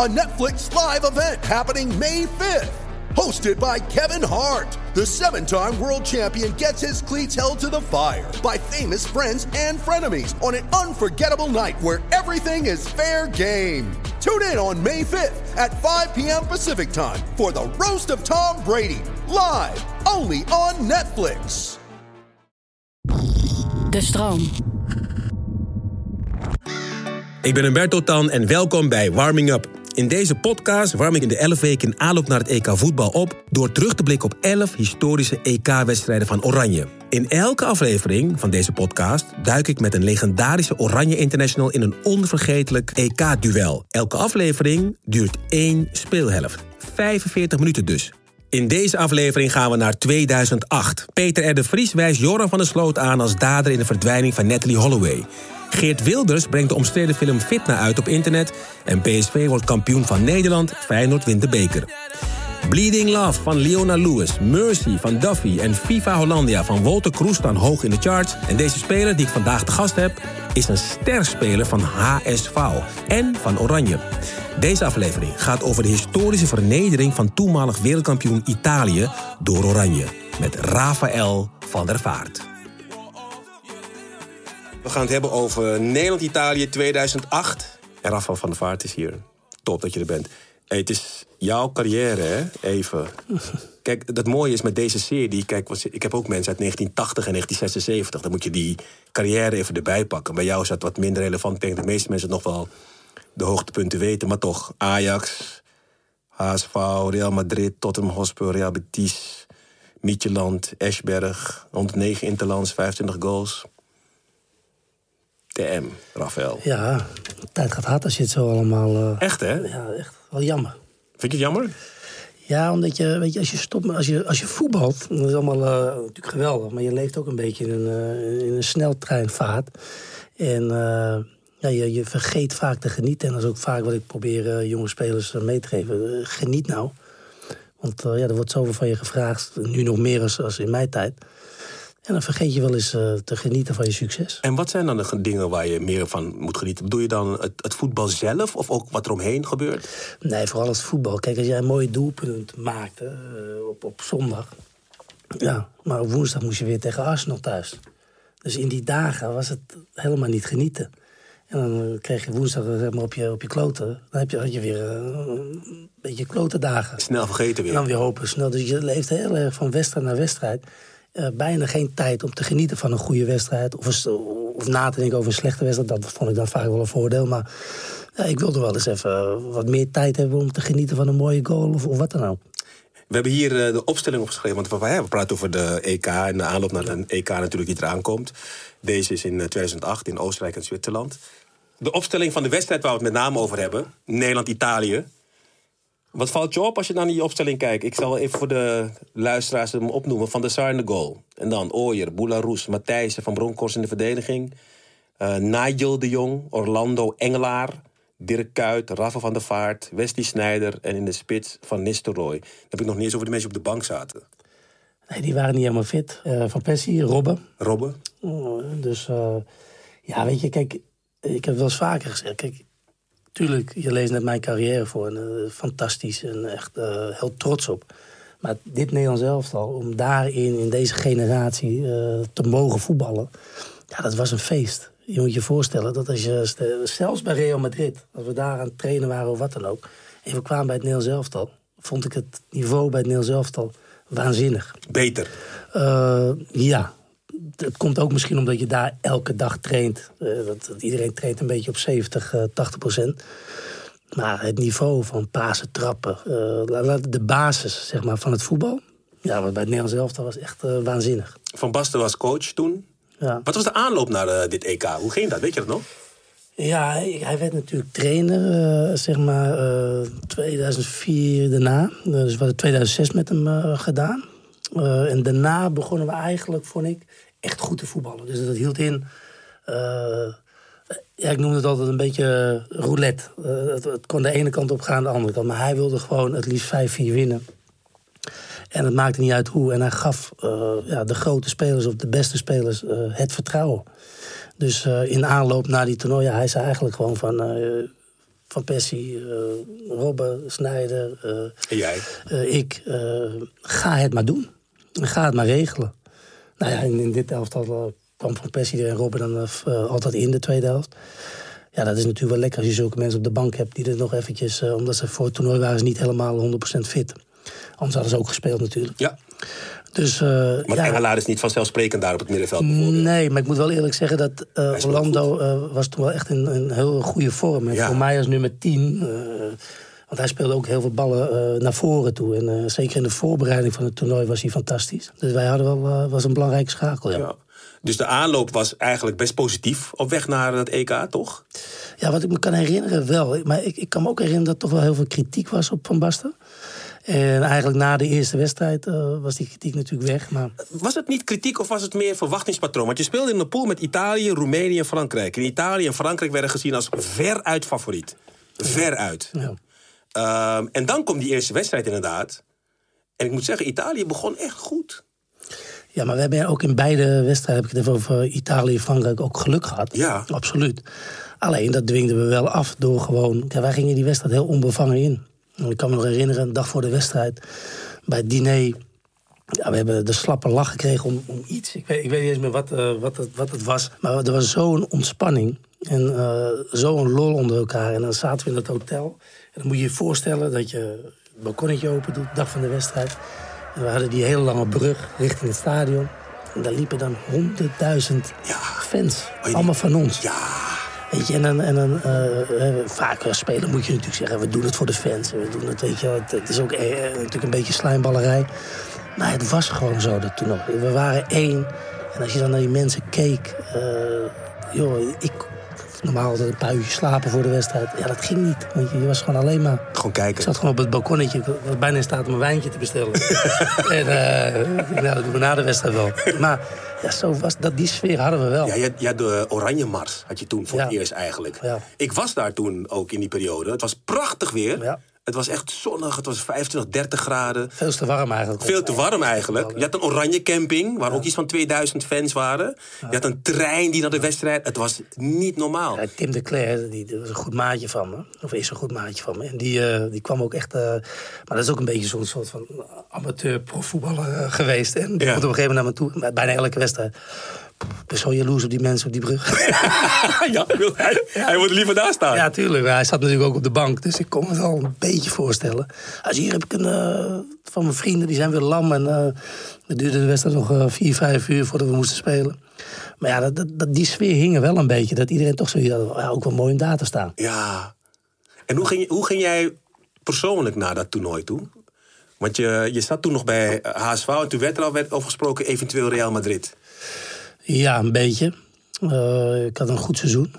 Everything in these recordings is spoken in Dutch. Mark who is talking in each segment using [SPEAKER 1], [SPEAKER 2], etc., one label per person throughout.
[SPEAKER 1] a Netflix live event happening May 5th. Hosted by Kevin Hart, the seven time world champion gets his cleats held to the fire by famous friends and frenemies on an unforgettable night where everything is fair game. Tune in on May 5th at 5 p.m. Pacific time for the Roast of Tom Brady, live only on Netflix.
[SPEAKER 2] De stroom.
[SPEAKER 3] Ik ben Humberto Tan en welkom bij Warming Up. In deze podcast warm ik in de 11 weken in aanloop naar het EK voetbal op... door terug te blikken op 11 historische EK-wedstrijden van Oranje. In elke aflevering van deze podcast duik ik met een legendarische Oranje International... in een onvergetelijk EK-duel. Elke aflevering duurt één speelhelft. 45 minuten dus. In deze aflevering gaan we naar 2008. Peter R. de Vries wijst Joran van der Sloot aan als dader in de verdwijning van Natalie Holloway. Geert Wilders brengt de omstreden film Fitna uit op internet. En PSV wordt kampioen van Nederland. Feyenoord wint de beker. Bleeding Love van Leona Lewis, Mercy van Duffy en FIFA Hollandia van Walter Kroes staan hoog in de charts. En deze speler die ik vandaag te gast heb, is een sterspeler van HSV en van Oranje. Deze aflevering gaat over de historische vernedering van toenmalig wereldkampioen Italië door Oranje. Met Rafael van der Vaart. We gaan het hebben over Nederland-Italië 2008. En Rafael van der Vaart is hier. Top dat je er bent. Hey, het is jouw carrière, hè? Even. Kijk, dat mooie is met deze serie. Kijk, ik heb ook mensen uit 1980 en 1976. Dan moet je die carrière even erbij pakken. Bij jou is dat wat minder relevant. Ik denk dat de meeste mensen nog wel de hoogtepunten weten. Maar toch, Ajax, HSV, Real Madrid, Tottenham Hotspur, Real Betis, Mietjeland, Eschberg, 109 interlands, 25 goals. TM, Rafael.
[SPEAKER 4] Ja, de tijd gaat hard als je het zo allemaal... eh,
[SPEAKER 3] Echt, hè?
[SPEAKER 4] ja, echt wel jammer.
[SPEAKER 3] Vind je het jammer?
[SPEAKER 4] Ja, omdat je, weet je, als je stopt, als je, als je voetbalt, dat is allemaal eh, natuurlijk geweldig, maar je leeft ook een beetje in een, eh, in een sneltreinvaart. En ja, je, je vergeet vaak te genieten. En dat is ook vaak wat ik probeer jonge spelers mee te geven. Geniet nou. Want ja, er wordt zoveel van je gevraagd, nu nog meer als, als in mijn tijd. En dan vergeet je wel eens eh, te genieten van je succes.
[SPEAKER 3] En wat zijn dan de ge- dingen waar je meer van moet genieten? Bedoel je dan het, het voetbal zelf of ook wat er omheen gebeurt?
[SPEAKER 4] Nee, vooral het voetbal. Kijk, als jij een mooie doelpunt maakte eh, op, op zondag. Ja, maar op woensdag moest je weer tegen Arsenal thuis. Dus in die dagen was het helemaal niet genieten. En dan eh, kreeg je woensdag zeg maar, op, je, op je kloten. Dan heb je, had je weer een beetje klotendagen.
[SPEAKER 3] Snel vergeten
[SPEAKER 4] En
[SPEAKER 3] weer.
[SPEAKER 4] dan weer hopen snel. Dus je leeft heel erg van wedstrijd naar wedstrijd. Eh, bijna geen tijd om te genieten van een goede wedstrijd. Of, of na te denken over een slechte wedstrijd. Dat vond ik dan vaak wel een voordeel. Maar ja, ik wilde wel eens even wat meer tijd hebben om te genieten van een mooie goal. Of, of wat dan ook.
[SPEAKER 3] We hebben hier eh, de opstelling opgeschreven. Want we, praten over de EK en de aanloop naar een EK natuurlijk die eraan komt. Deze is in eh, 2008 in Oostenrijk en Zwitserland. De opstelling van de wedstrijd waar we het met name over hebben. Nederland-Italië. Wat valt je op als je naar die opstelling kijkt? Ik zal even voor de luisteraars hem opnoemen. Van der Sar in de goal. En dan Ooyer, Boularoes, Matthijssen, Van Bronckhorst in de verdediging. Eh, Nigel de Jong, Orlando Engelaar, Dirk Kuyt, Rafa van der Vaart, Wesley Snijder en in de spits Van Nistelrooy. Dan heb ik nog niet eens over de mensen die op de bank zaten.
[SPEAKER 4] Nee, die waren niet helemaal fit. Eh, van Persie, Robben.
[SPEAKER 3] Robben,
[SPEAKER 4] Oh, Dus eh, ja, weet je, kijk, ik heb het wel eens vaker gezegd. Kijk, tuurlijk, je leest net mijn carrière voor. En, eh, fantastisch en echt eh, heel trots op. Maar dit Nederlands elftal, om daarin, in deze generatie, eh, te mogen voetballen. Ja, dat was een feest. Je moet je voorstellen dat als je, zelfs bij Real Madrid, als we daar aan het trainen waren of wat dan ook. En we kwamen bij het Nederlands elftal, vond ik het niveau bij het Nederlands elftal waanzinnig.
[SPEAKER 3] beter.
[SPEAKER 4] Ja, het komt ook misschien omdat je daar elke dag traint. Eh, dat, dat iedereen traint een beetje op 70, eh, 80 procent. Maar het niveau van pasen, trappen, eh, de basis zeg maar, van het voetbal... Ja, want bij het Nederlands elftal was echt eh, waanzinnig.
[SPEAKER 3] Van Basten was coach toen.
[SPEAKER 4] Ja.
[SPEAKER 3] Wat was de aanloop naar dit EK? Hoe ging dat? Weet je dat nog?
[SPEAKER 4] Ja, hij, hij werd natuurlijk trainer, eh, zeg maar, eh 2004 daarna. Dus we hadden 2006 met hem gedaan. En daarna begonnen we eigenlijk, vond ik, echt goed te voetballen. Dus dat hield in... eh, ja, ik noemde het altijd een beetje roulette. Eh, het, het kon de ene kant op gaan, de andere kant. Maar hij wilde gewoon het liefst 5-4 winnen. En het maakte niet uit hoe. En hij gaf eh, ja, de grote spelers of de beste spelers eh, het vertrouwen. Dus eh, in aanloop naar die toernooi, hij zei eigenlijk gewoon van... eh, van Persie, eh Robben, Snijder, eh,
[SPEAKER 3] En jij?
[SPEAKER 4] eh, ik, eh, ga het maar doen. Ga het maar regelen. Nou ja, in, in dit elftal eh, kwam Van Persie en Robben dan eh, altijd in de tweede helft. Ja, dat is natuurlijk wel lekker als je zulke mensen op de bank hebt... die er nog eventjes, eh, omdat ze voor het toernooi waren... ze niet helemaal 100% fit. Anders hadden ze ook gespeeld natuurlijk.
[SPEAKER 3] Ja.
[SPEAKER 4] Dus, eh,
[SPEAKER 3] Maar
[SPEAKER 4] ja,
[SPEAKER 3] Engelaar is niet vanzelfsprekend daar op het middenveld bijvoorbeeld.
[SPEAKER 4] Nee, maar ik moet wel eerlijk zeggen dat eh,
[SPEAKER 3] speelt
[SPEAKER 4] Orlando eh, was toen wel echt in een heel goede vorm. En
[SPEAKER 3] Ja.
[SPEAKER 4] voor mij als nummer 10, eh, want hij speelde ook heel veel ballen eh, naar voren toe. En eh, zeker in de voorbereiding van het toernooi was hij fantastisch. Dus wij hadden wel, eh, was een belangrijke schakel, ja.
[SPEAKER 3] Ja. Dus de aanloop was eigenlijk best positief op weg naar het EK, toch?
[SPEAKER 4] Ja, wat ik me kan herinneren wel. Maar ik, ik kan me ook herinneren dat er toch wel heel veel kritiek was op Van Basten. En eigenlijk na de eerste wedstrijd was die kritiek natuurlijk weg. Maar
[SPEAKER 3] Was het niet kritiek of was het meer verwachtingspatroon? Want je speelde in een pool met Italië, Roemenië en Frankrijk. En Italië en Frankrijk werden gezien als veruit favoriet. Veruit.
[SPEAKER 4] ja.
[SPEAKER 3] Ehm, en dan komt die eerste wedstrijd inderdaad. En ik moet zeggen, Italië begon echt goed.
[SPEAKER 4] Ja, maar we hebben ook in beide wedstrijden, heb ik het even over Italië en Frankrijk, ook geluk gehad.
[SPEAKER 3] Ja.
[SPEAKER 4] Absoluut. Alleen, dat dwingden we wel af door gewoon... Ja, wij gingen die wedstrijd heel onbevangen in. En ik kan me nog herinneren, een dag voor de wedstrijd, bij het diner... Ja, we hebben de slappe lach gekregen om, om iets. Ik weet, ik weet niet eens meer wat, eh, wat, het, wat het was. Maar er was zo'n ontspanning en eh, zo'n lol onder elkaar. En dan zaten we in het hotel. En dan moet je je voorstellen dat je het balkonnetje open doet, dag van de wedstrijd. En we hadden die hele lange brug richting het stadion. En daar liepen dan honderdduizend fans.
[SPEAKER 3] die-
[SPEAKER 4] Allemaal van ons.
[SPEAKER 3] Ja,
[SPEAKER 4] Weet je, en dan, en dan eh, vaak als speler moet je natuurlijk zeggen... we doen het voor de fans. We doen het, weet je, het, het is ook eh, natuurlijk een beetje slijmballerij. Maar het was gewoon zo dat toen nog. We waren één. En als je dan naar die mensen keek... joh, ik normaal altijd een paar uurtjes slapen voor de wedstrijd. Ja, dat ging niet. Want je, was gewoon alleen maar...
[SPEAKER 3] gewoon
[SPEAKER 4] Ik
[SPEAKER 3] kijken.
[SPEAKER 4] zat gewoon op het balkonnetje. Ik was bijna in staat om een wijntje te bestellen. en ik dacht, nou, dat doen we na de wedstrijd wel. Maar ja, zo was, dat, die sfeer hadden we wel.
[SPEAKER 3] Ja, had de Oranje Mars had je toen voor het eerst eigenlijk.
[SPEAKER 4] Ja.
[SPEAKER 3] Ik was daar toen ook in die periode. Het was prachtig weer.
[SPEAKER 4] Ja.
[SPEAKER 3] Het was echt zonnig. Het was 25, 30 graden.
[SPEAKER 4] Veel te warm eigenlijk.
[SPEAKER 3] Veel te warm eigenlijk. Je had een oranje camping, waar ook iets van 2000 fans waren. Je had een trein die naar de wedstrijd... Het was niet normaal.
[SPEAKER 4] Ja, Tim de Cler, die, die was een goed maatje van me. Of is een goed maatje van me. En die, eh, die kwam ook echt... eh, maar dat is ook een beetje zo'n soort van amateur profvoetballer eh, geweest. En die
[SPEAKER 3] Ja.
[SPEAKER 4] komt op een gegeven moment naar me toe. bij- Bijna elke wedstrijd. Ik ben zo jaloers op die mensen op die brug.
[SPEAKER 3] ja, hij, hij wilde liever daar staan.
[SPEAKER 4] Ja, tuurlijk. Hij zat natuurlijk ook op de bank. Dus ik kon me wel een beetje voorstellen. Als hier heb ik een eh, van mijn vrienden, die zijn weer lam. En het duurde de wedstrijd nog eh, vier, vijf uur voordat we moesten spelen. Maar ja, dat, dat, die sfeer hing er wel een beetje. Dat iedereen toch had. Ja, ook wel mooi om daar te staan.
[SPEAKER 3] Ja. En hoe ging, hoe ging jij persoonlijk naar dat toernooi toe? Want je, je zat toen nog bij HSV en toen werd er al werd over gesproken eventueel Real Madrid.
[SPEAKER 4] Ja, een beetje. Eh, ik had een goed seizoen.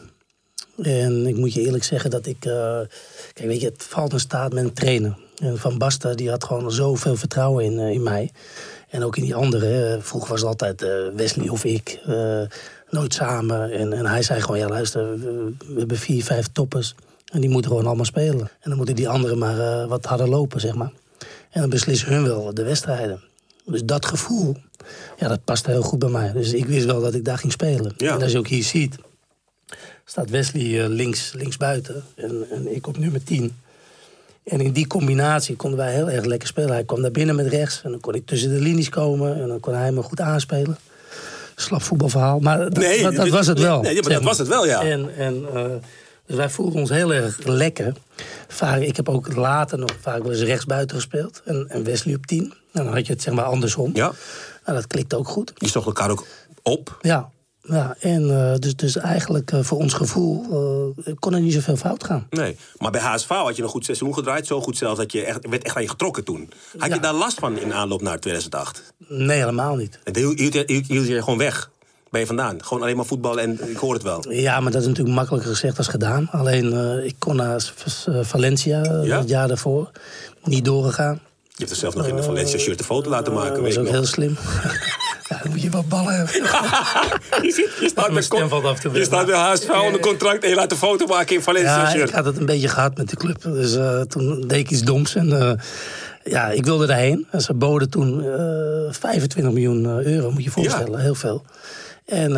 [SPEAKER 4] En ik moet je eerlijk zeggen dat ik... eh, kijk, weet je, het valt in staat met een trainer. En Van Basten die had gewoon zoveel vertrouwen in, eh, in mij. En ook in die anderen. Vroeger was het altijd Wesley of ik. nooit samen. En, en hij zei gewoon, ja luister, we, hebben vier, vijf toppers. En die moeten gewoon allemaal spelen. En dan moeten die anderen maar wat harder lopen, zeg maar. En dan beslissen hun wel de wedstrijden. Dus dat gevoel, ja, dat past heel goed bij mij. Dus ik wist wel dat ik daar ging spelen.
[SPEAKER 3] Ja.
[SPEAKER 4] En als je ook hier ziet, staat Wesley eh, links, links buiten en, en ik op nummer 10. En in die combinatie konden wij heel erg lekker spelen. Hij kwam naar binnen met rechts en dan kon ik tussen de linies komen en dan kon hij me goed aanspelen. Slap voetbalverhaal, maar dat,
[SPEAKER 3] Nee,
[SPEAKER 4] dat, was het wel.
[SPEAKER 3] nee, maar dat was het wel, ja.
[SPEAKER 4] En, en, eh, dus wij voelden ons heel erg lekker. Vaak, ik heb ook later nog vaak wel eens rechtsbuiten gespeeld en, en Wesley op 10. En dan had je het zeg maar andersom.
[SPEAKER 3] Ja.
[SPEAKER 4] Nou, dat klikt ook goed.
[SPEAKER 3] Die zochten elkaar ook op.
[SPEAKER 4] Ja, Ja, en uh, dus, dus eigenlijk uh, voor ons gevoel uh, kon er niet zoveel fout gaan.
[SPEAKER 3] Nee, maar bij HSV had je een goed seizoen gedraaid. Zo goed zelfs dat je echt, werd echt aan je getrokken toen. Had ja. je daar last van in aanloop naar 2008?
[SPEAKER 4] Nee, helemaal niet.
[SPEAKER 3] En hield, hield, hield, hield je gewoon weg? Ben je vandaan? Gewoon alleen maar voetballen en ik hoor het wel.
[SPEAKER 4] Ja, maar dat is natuurlijk makkelijker gezegd als gedaan. Alleen uh, ik kon naar Valencia ja? het jaar daarvoor. Niet doorgegaan.
[SPEAKER 3] Je hebt er zelf nog in de Valencia shirt een foto laten maken.
[SPEAKER 4] Dat is ook heel slim. ja, dan moet je wat ballen hebben.
[SPEAKER 3] je, zit, je staat met je staat bij HSV onder contract en je laat een foto maken in Valencia shirt.
[SPEAKER 4] Ja, ik had het een beetje gehad met de club. Dus uh, toen deed ik iets doms en... Uh, ja, ik wilde daarheen. En ze boden toen uh, 25 miljoen euro, moet je je voorstellen. Ja. Heel veel. En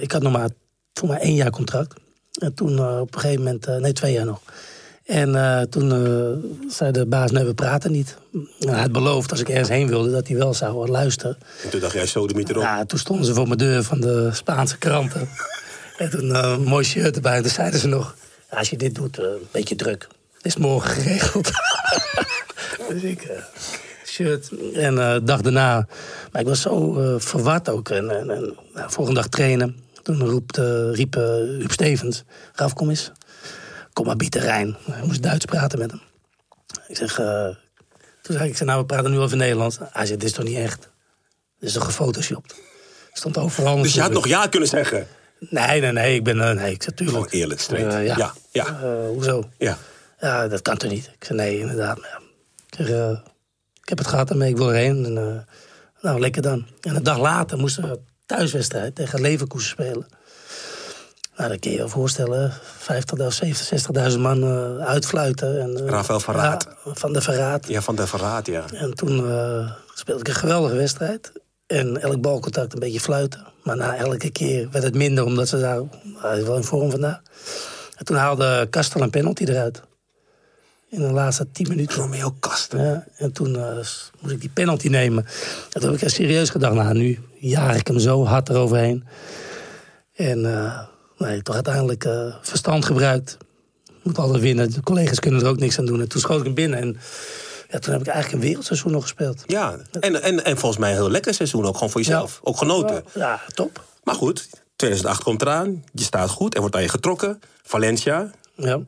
[SPEAKER 4] ik had nog maar voor mij één jaar contract. En toen op een gegeven moment, nee, twee jaar nog. En uh, toen zei de baas, nee, we praten niet. hij had beloofd, als ik ergens heen wilde, dat hij wel zou luisteren.
[SPEAKER 3] En toen dacht jij, zo de meter erop.
[SPEAKER 4] Ja, toen stonden ze voor mijn deur van de Spaanse kranten. en toen een mooi shirt erbij. En toen zeiden ze nog, als je dit doet, een beetje druk. Het is morgen geregeld. dus ik shirt. En de uh, dag daarna. Maar ik was zo uh, verward ook. En, en, en nou, volgende dag trainen. Toen roept, uh, riep Huub Stevens: Raf, kom eens. Kom maar bieden Rijn. Ik moest Duits praten met hem. Ik zeg. toen zei ik: Nou, we praten nu over Nederlands. Hij zei: Dit is toch niet echt? Dit is toch gefotoshopt? Stond overal.
[SPEAKER 3] Dus je had nog ja kunnen zeggen?
[SPEAKER 4] Nee, nee, nee. Ik ben. nee, ik zeg tuurlijk.
[SPEAKER 3] Gewoon eerlijk, straight. ja. ja, ja.
[SPEAKER 4] hoezo?
[SPEAKER 3] Ja.
[SPEAKER 4] Ja, dat kan toch niet? Ik zei: Nee, inderdaad. Ik zeg, ik heb het gehad ermee, ik wil erheen. En, uh, nou, lekker dan. En een dag later moesten we thuiswedstrijd tegen Leverkusen spelen. Nou, dat kun je je voorstellen. 50.000, 60.000 man uh, uitfluiten. En,
[SPEAKER 3] uh, Rafael Verraad.
[SPEAKER 4] Ja, van de Verraad.
[SPEAKER 3] Ja, van de Verraad, ja.
[SPEAKER 4] En toen speelde ik een geweldige wedstrijd. En elk balcontact een beetje fluiten. Maar na elke keer werd het minder, omdat ze daar... Hij is wel in vorm vandaag. En toen haalde Kastel een penalty eruit in de laatste tien minuten.
[SPEAKER 3] Romeo Kasten.
[SPEAKER 4] Ja, en toen uh, moest ik die penalty nemen. En toen heb ik echt serieus gedacht, nou nu jaag ik hem zo hard eroverheen. En uh, nee, toch uiteindelijk uh, verstand gebruikt. Moet altijd winnen, de collega's kunnen er ook niks aan doen. En toen schoot ik hem binnen en ja, toen heb ik eigenlijk een wereldseizoen nog gespeeld.
[SPEAKER 3] Ja, en, en, en volgens mij een heel lekker seizoen ook, gewoon voor jezelf. Ja. Ook genoten.
[SPEAKER 4] Ja, top.
[SPEAKER 3] Maar goed, 2008 komt eraan, je staat goed, er wordt aan je getrokken. Valencia.
[SPEAKER 4] Ja.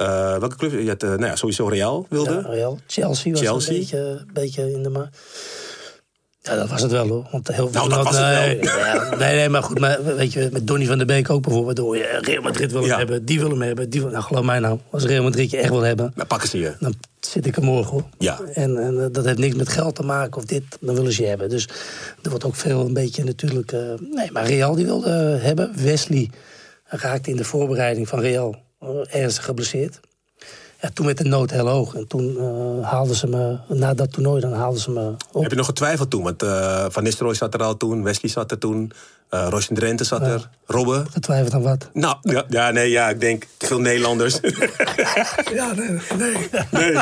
[SPEAKER 3] Uh, welke club? Je had, uh, nou ja, sowieso Real wilde.
[SPEAKER 4] Ja, Real. Chelsea was Chelsea. een beetje, beetje in de mar. Ja, dat was het wel hoor. Want heel
[SPEAKER 3] nou, dat was
[SPEAKER 4] nee,
[SPEAKER 3] het wel.
[SPEAKER 4] Ja, nee, nee, maar goed. Maar, weet je, met Donny van der Beek ook bijvoorbeeld. Door, je Real Madrid wil hem ja. hebben, die wil hem hebben. Die wil, nou, geloof mij nou. Als Real Madrid je echt wil hebben.
[SPEAKER 3] Dan pakken ze je.
[SPEAKER 4] Dan zit ik er morgen hoor.
[SPEAKER 3] Ja.
[SPEAKER 4] En, en uh, dat heeft niks met geld te maken of dit. Dan willen ze je hebben. Dus er wordt ook veel een beetje natuurlijk... Uh, nee, maar Real die wilde hebben. Wesley raakte in de voorbereiding van Real ernstig geblesseerd. Ja, toen werd de nood heel hoog. En toen uh, haalden ze me, na dat toernooi, dan haalden ze me op.
[SPEAKER 3] Heb je nog getwijfeld toen? Want uh, Van Nistelrooy zat er al toen, Wesley zat er toen, uh, Rosjen Drenthe zat er, ja. Robben.
[SPEAKER 4] Getwijfeld aan wat?
[SPEAKER 3] Nou, ja, ja, nee, ja, ik denk veel Nederlanders.
[SPEAKER 4] ja, nee, nee. Nee,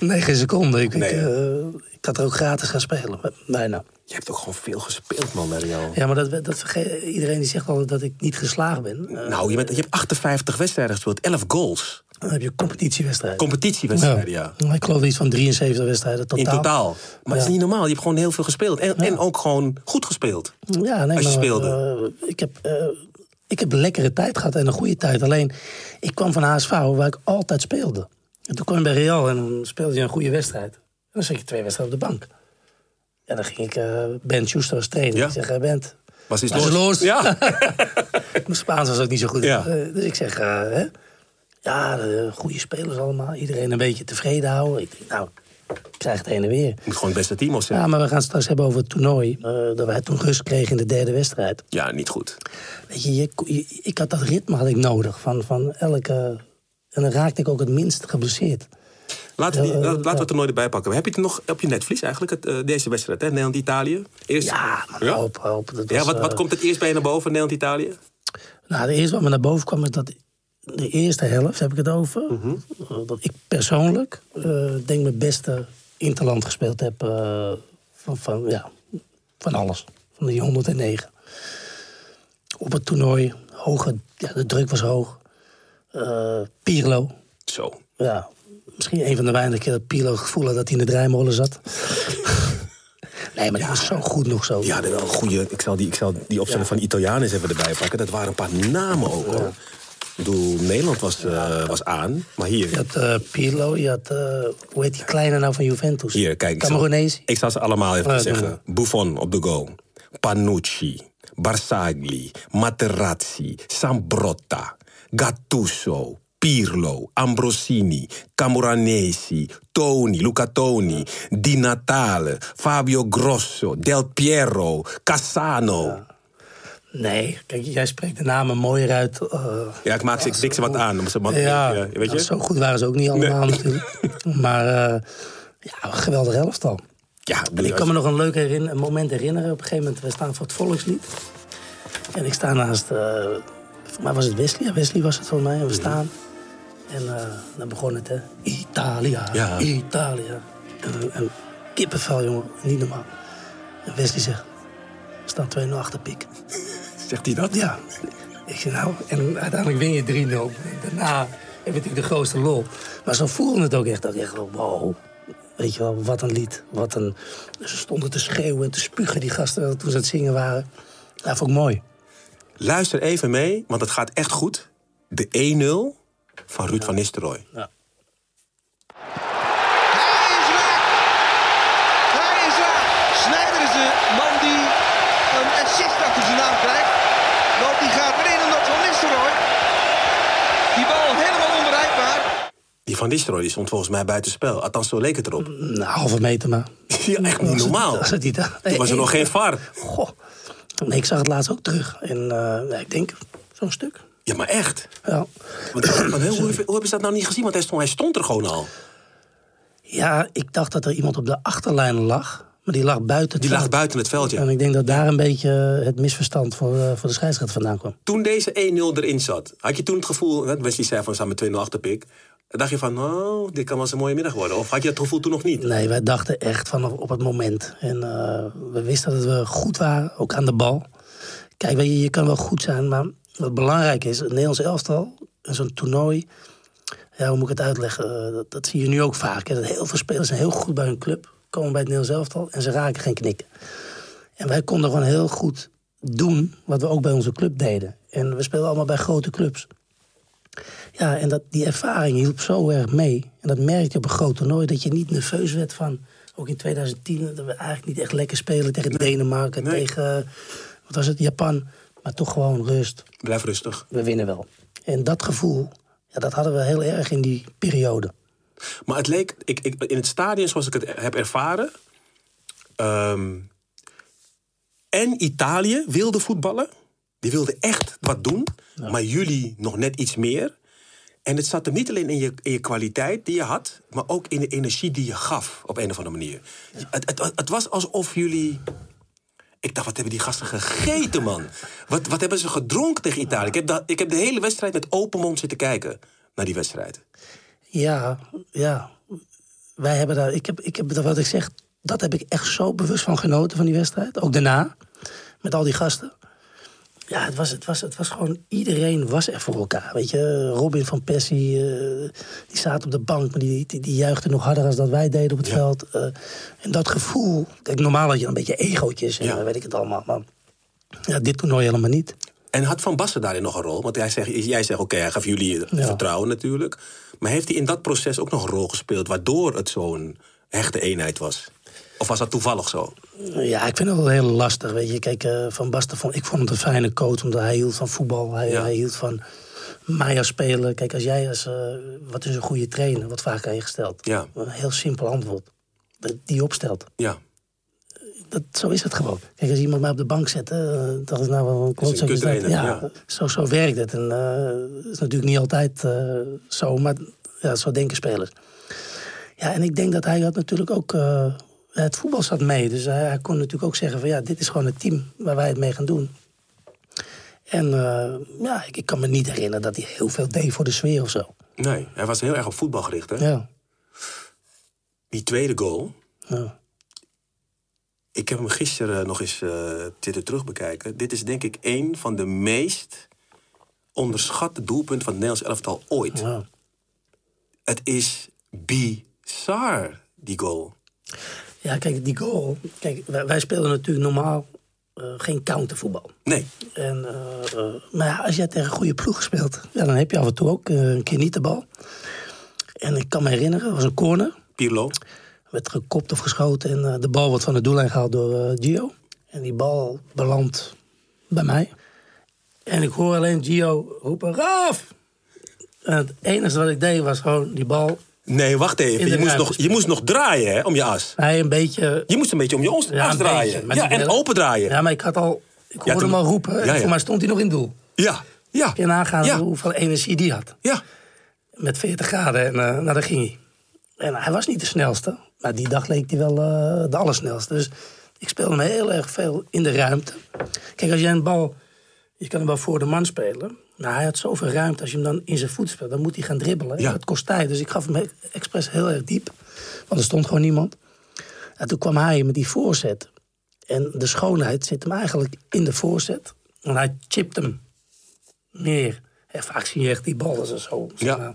[SPEAKER 4] nee geen seconde. Ik, nee. ik, ik had er ook gratis gaan spelen, bijna.
[SPEAKER 3] Je hebt ook gewoon veel gespeeld, man, Real.
[SPEAKER 4] Ja, maar dat, dat iedereen die zegt altijd dat ik niet geslaagd ben.
[SPEAKER 3] Nou, je, bent, je hebt 58 wedstrijden gespeeld, 11 goals.
[SPEAKER 4] Dan heb je competitiewedstrijden.
[SPEAKER 3] Competitiewedstrijden, ja.
[SPEAKER 4] ja. Ik geloof iets van 73 wedstrijden totaal.
[SPEAKER 3] In totaal. Maar ja. het is niet normaal. Je hebt gewoon heel veel gespeeld. En, ja. en ook gewoon goed gespeeld.
[SPEAKER 4] Ja, nee,
[SPEAKER 3] als je
[SPEAKER 4] maar,
[SPEAKER 3] speelde.
[SPEAKER 4] Uh, ik, heb, uh, ik heb een lekkere tijd gehad en een goede tijd. Alleen, ik kwam van HSV waar ik altijd speelde. En toen kwam ik bij Real en dan speelde je een goede wedstrijd. En dan zat je twee wedstrijden op de bank. En dan ging ik, uh, Ben Schuster als trainer. Ik zeg, Bent,
[SPEAKER 3] was iets
[SPEAKER 4] los? los?
[SPEAKER 3] Ja.
[SPEAKER 4] Mijn Spaans was ook niet zo goed. Ja. dus ik zeg, hè? Ja, goede spelers allemaal. Iedereen een beetje tevreden houden. Ik denk, nou, ik krijg het heen en weer.
[SPEAKER 3] Je moet gewoon het beste team zijn.
[SPEAKER 4] Ja, maar we gaan het straks hebben over het toernooi. Uh, dat wij toen rust kregen in de derde wedstrijd.
[SPEAKER 3] Ja, niet goed.
[SPEAKER 4] Weet je, je, je, ik had dat ritme had ik nodig. Van, van elke... En dan raakte ik ook het minst geblesseerd.
[SPEAKER 3] Laten we, die, laten we het toernooi erbij pakken. Heb je het nog op je netvlies eigenlijk, het, uh, deze wedstrijd? hè? Nederland-Italië?
[SPEAKER 4] Eerst... Ja, maar ja? Hoop, hoop, dat
[SPEAKER 3] ja, wat, wat komt het eerst bij je naar boven, Nederland-Italië?
[SPEAKER 4] Nou, het eerste wat me naar boven kwam is dat de eerste helft, heb ik het over.
[SPEAKER 3] Mhm.
[SPEAKER 4] Mm -hmm. Dat ik persoonlijk, uh, denk mijn beste interland gespeeld heb. Uh, van, van, ja, van alles. Van die 109. Op het toernooi, hoge, ja, de druk was hoog. Uh, Pirlo.
[SPEAKER 3] Zo.
[SPEAKER 4] Ja, misschien een van de weinige keer dat Pirlo gevoel had dat hij in de draaimolen zat. Nee, maar die was zo goed nog zo.
[SPEAKER 3] Ja, dat wel een goede. Ik zal die, ik zal die opstelling van de Italianen even erbij pakken. Dat waren een paar namen ook hoor. Ik bedoel, Nederland was, eh, was aan, maar hier.
[SPEAKER 4] Je had eh, Pirlo, je had, eh, hoe heet die kleine nou van Juventus?
[SPEAKER 3] Hier, kijk.
[SPEAKER 4] Cameroonese.
[SPEAKER 3] Ik zal ze allemaal even zeggen. Buffon op de goal. Panucci. Barzagli. Materazzi. Sambrotta. Gattuso. Pirlo. Ambrosini. Camoranesi. Toni. Luca Toni. Di Natale. Fabio Grosso. Del Piero. Cassano.
[SPEAKER 4] Nee, kijk, jij spreekt de namen mooier uit. eh,
[SPEAKER 3] Ja, ik maak ze, ik ze wat aan. om ze
[SPEAKER 4] ja,
[SPEAKER 3] ja, weet je?
[SPEAKER 4] zo goed waren ze ook niet allemaal natuurlijk. Maar eh, ja, geweldig elftal.
[SPEAKER 3] Ja,
[SPEAKER 4] En ik kan me nog een leuk herin- een moment herinneren. Op een gegeven moment, we staan voor het volkslied. En ik sta naast, eh voor mij was het Wesley. Ja, Wesley was het voor mij. En we staan. En dan begon het, hè. Italia,
[SPEAKER 3] Ja.
[SPEAKER 4] Italia. En, en kippenvel, jongen. Niet normaal. En Wesley zegt, we staan 2-0 achter pik.
[SPEAKER 3] Zegt hij dat?
[SPEAKER 4] Ja. Ik zeg nou, en uiteindelijk win je 3-0. Daarna heb je natuurlijk de grootste lol. Maar zo voelde het ook echt. Dat ik echt, wow. Weet je wel, wat een lied. Wat een... Ze stonden te schreeuwen en te spugen, die gasten, toen ze aan het zingen waren. Dat vond ik mooi.
[SPEAKER 3] Luister even mee, want het gaat echt goed. De 1-0 van Ruud van Nistelrooy.
[SPEAKER 4] Ja.
[SPEAKER 2] Hij is weg! Hij is weg! Snijder is de man die een assist achter zijn naam krijgt. Want die gaat erin omdat Van Nistelrooy. Die bal helemaal onbereikbaar.
[SPEAKER 3] Die van Nistelrooy die stond volgens mij buitenspel. Althans, zo leek het erop.
[SPEAKER 4] Nou, halve meter maar.
[SPEAKER 3] Ja, echt niet normaal.
[SPEAKER 4] Was het niet,
[SPEAKER 3] was er nog geen VAR.
[SPEAKER 4] Goh. Nee, ik zag het laatst ook terug. En eh, ik denk, zo'n stuk.
[SPEAKER 3] Ja, maar echt.
[SPEAKER 4] Ja.
[SPEAKER 3] Want, want hoe, hoe, hebben ze dat nou niet gezien? Want hij stond, hij stond er gewoon al.
[SPEAKER 4] ja, ik dacht dat er iemand op de achterlijn lag. Maar die lag buiten het
[SPEAKER 3] Die lag buiten het veld,
[SPEAKER 4] En ik denk dat daar een beetje het misverstand voor, eh, voor de scheidsrechter vandaan kwam.
[SPEAKER 3] Toen deze 1-0 erin zat, had je toen het gevoel... Wesley zei van, we staan met 2-0 achterpik. dacht je van, oh, dit kan wel eens een mooie middag worden. Of had je dat gevoel toen nog niet?
[SPEAKER 4] Nee, wij dachten echt vanaf op het moment. En eh, we wisten dat we goed waren, ook aan de bal. Kijk, je, je kan wel goed zijn, maar wat belangrijk is... het Nederlands elftal, en zo'n toernooi... Ja, hoe moet ik het uitleggen? Eh, dat, zie je nu ook vaak. Dat heel veel spelers zijn heel goed bij hun club. Komen bij het Nederlands elftal en ze raken geen knikken. En wij konden gewoon heel goed doen wat we ook bij onze club deden. En we speelden allemaal bij grote clubs. Ja, en dat, die ervaring hielp zo erg mee. En dat merkte je op een groot toernooi. Dat je niet nerveus werd van... Ook in 2010, dat we eigenlijk niet echt lekker spelen tegen Denemarken.
[SPEAKER 3] Nee.
[SPEAKER 4] Tegen, wat was het, Japan. Maar toch gewoon rust.
[SPEAKER 3] Blijf rustig.
[SPEAKER 4] We winnen wel. En dat gevoel, ja, dat hadden we heel erg in die periode.
[SPEAKER 3] Maar het leek, ik, ik, in het stadion zoals ik het heb ervaren. ehm, en Italië wilde voetballen. Die wilde echt wat doen. Maar jullie nog net iets meer. En het zat er niet alleen in je, in je kwaliteit die je had. Maar ook in de energie die je gaf. Op een of andere manier. Het, het, het was alsof jullie. Ik dacht, wat hebben die gasten gegeten, man? Wat, wat hebben ze gedronken tegen Italië? Ik heb, dat, ik heb de hele wedstrijd met open mond zitten kijken naar die wedstrijd.
[SPEAKER 4] Ja, ja. Wij hebben daar, ik heb, ik heb wat ik zeg, dat heb ik echt zo bewust van genoten van die wedstrijd. Ook daarna, met al die gasten. Ja, het was, het was, het was gewoon, iedereen was er voor elkaar. Weet je, Robin van Persie, eh, die zaten op de bank, maar die, die, die juichte nog harder dan dat wij deden op het
[SPEAKER 3] Ja.
[SPEAKER 4] veld. Eh, en dat gevoel, kijk, normaal had je een beetje egootjes en
[SPEAKER 3] Ja.
[SPEAKER 4] weet ik het allemaal. Maar ja, dit toernooi helemaal niet.
[SPEAKER 3] En had Van Basten daarin nog een rol? Want hij zegt, jij zegt, oké, hij gaf jullie
[SPEAKER 4] Ja.
[SPEAKER 3] vertrouwen natuurlijk. Maar heeft hij in dat proces ook nog een rol gespeeld... waardoor het zo'n hechte eenheid was? Of was dat toevallig zo?
[SPEAKER 4] Ja, ik vind het wel heel lastig. Weet je, kijk, eh, Van Basten vond ik vond hem een fijne coach, omdat hij hield van voetbal. Hij,
[SPEAKER 3] Ja.
[SPEAKER 4] hij hield van mij als speler. Kijk, als jij als eh, wat is een goede trainer, wat vaak aan je gesteld.
[SPEAKER 3] Ja.
[SPEAKER 4] Een heel simpel antwoord. Dat die opstelt.
[SPEAKER 3] Ja,
[SPEAKER 4] Dat, zo is het gewoon. Kijk, als iemand mij op de bank zet, eh, dat is nou wel een klootzak. is dat. Ja,
[SPEAKER 3] ja.
[SPEAKER 4] Zo, zo werkt het. En het is natuurlijk niet altijd zo, maar ja, zo denken spelers. Ja, en ik denk dat hij had natuurlijk ook... het voetbal zat mee. Dus hij, hij kon natuurlijk ook zeggen van... ja, dit is gewoon het team waar wij het mee gaan doen. En eh, ja, ik, ik kan me niet herinneren dat hij heel veel deed voor de sfeer of zo.
[SPEAKER 3] nee, hij was heel erg op voetbal gericht, hè?
[SPEAKER 4] Ja,
[SPEAKER 3] Die tweede goal,
[SPEAKER 4] ja.
[SPEAKER 3] ik heb hem gisteren nog eens eh, zitten terugbekijken. Dit is denk ik een van de meest onderschatte doelpunten van het Nederlands elftal ooit.
[SPEAKER 4] ja.
[SPEAKER 3] Het is bizar, die goal.
[SPEAKER 4] Ja, kijk, die goal. Kijk, wij, wij spelen natuurlijk normaal eh, geen countervoetbal.
[SPEAKER 3] Nee.
[SPEAKER 4] En, eh, eh, maar ja, als jij tegen een goede ploeg speelt, ja, dan heb je af en toe ook een keer niet de bal. En ik kan me herinneren, het was een corner.
[SPEAKER 3] Pirlo.
[SPEAKER 4] werd gekopt of geschoten en de bal wordt van de doellijn gehaald door Gio. En die bal belandt bij mij. En ik hoor alleen Gio roepen, Raaf! En het enige wat ik deed was gewoon die bal...
[SPEAKER 3] Nee, wacht even. Je moest, nog, je moest nog draaien hè, om je as.
[SPEAKER 4] Hij een beetje...
[SPEAKER 3] Je moest een beetje om je
[SPEAKER 4] Ja,
[SPEAKER 3] as
[SPEAKER 4] een
[SPEAKER 3] draaien.
[SPEAKER 4] beetje,
[SPEAKER 3] ja, en open draaien.
[SPEAKER 4] Ja, maar ik had al... Ik hoorde hem al roepen. En
[SPEAKER 3] Ja, ja.
[SPEAKER 4] voor mij stond hij nog in doel.
[SPEAKER 3] Ja, ja.
[SPEAKER 4] Je nagaan
[SPEAKER 3] Ja.
[SPEAKER 4] hoeveel energie die had.
[SPEAKER 3] Ja.
[SPEAKER 4] Met 40 graden en uh, nou, daar ging hij. En hij was niet de snelste. Maar die dag leek hij wel uh, de allersnelste. Dus ik speelde hem heel erg veel in de ruimte. Kijk, als jij een bal... Je kan hem wel voor de man spelen. Maar hij had zoveel ruimte. Als je hem dan in zijn voet speelt, dan moet hij gaan dribbelen.
[SPEAKER 3] Ja.
[SPEAKER 4] Dat kost tijd. Dus ik gaf hem expres heel erg diep. Want er stond gewoon niemand. En toen kwam hij met die voorzet. En de schoonheid zit hem eigenlijk in de voorzet. En hij chipt hem meer. En vaak zie je echt die ballen zo, zo
[SPEAKER 3] Ja.
[SPEAKER 4] nou,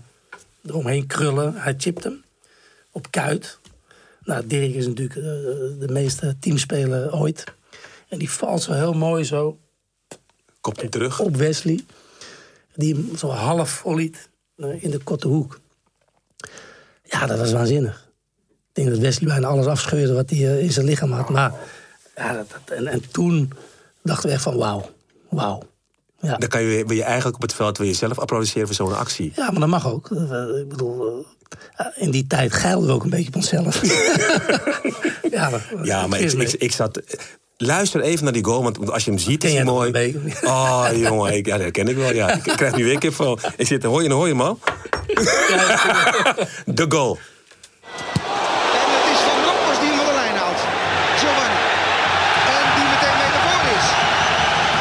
[SPEAKER 4] eromheen krullen. Hij chipt hem op kuit. Nou, Dirk is natuurlijk eh, de meeste teamspeler ooit. En die valt zo heel mooi zo
[SPEAKER 3] Komt hem terug.
[SPEAKER 4] op Wesley. Die hem zo half volliet eh, in de korte hoek. Ja, dat was waanzinnig. Ik denk dat Wesley bijna alles afscheurde wat hij eh, in zijn lichaam had. Maar ja, dat, dat- en, en toen dachten we echt van wauw, wauw. Ja.
[SPEAKER 3] Dan kan je, wil je eigenlijk op het veld wil je zelf applaudisseren voor zo'n actie.
[SPEAKER 4] ja, maar dat mag ook. Eh, ik bedoel, in die tijd geilden we ook een beetje op onszelf. ja, dat-
[SPEAKER 3] Ja, maar ik, ik zat... Luister even naar die goal, want als je hem ziet is hij mooi. Oh, jongen, ik, ja, dat ken ik wel. Ja. Ik, ik krijg nu weer kip van. Ik zit, hoor je, hoor je man? De goal.
[SPEAKER 2] En het is Van Bronckhorst die hem van de lijn haalt. Giovanni. En die meteen mee naar voren is.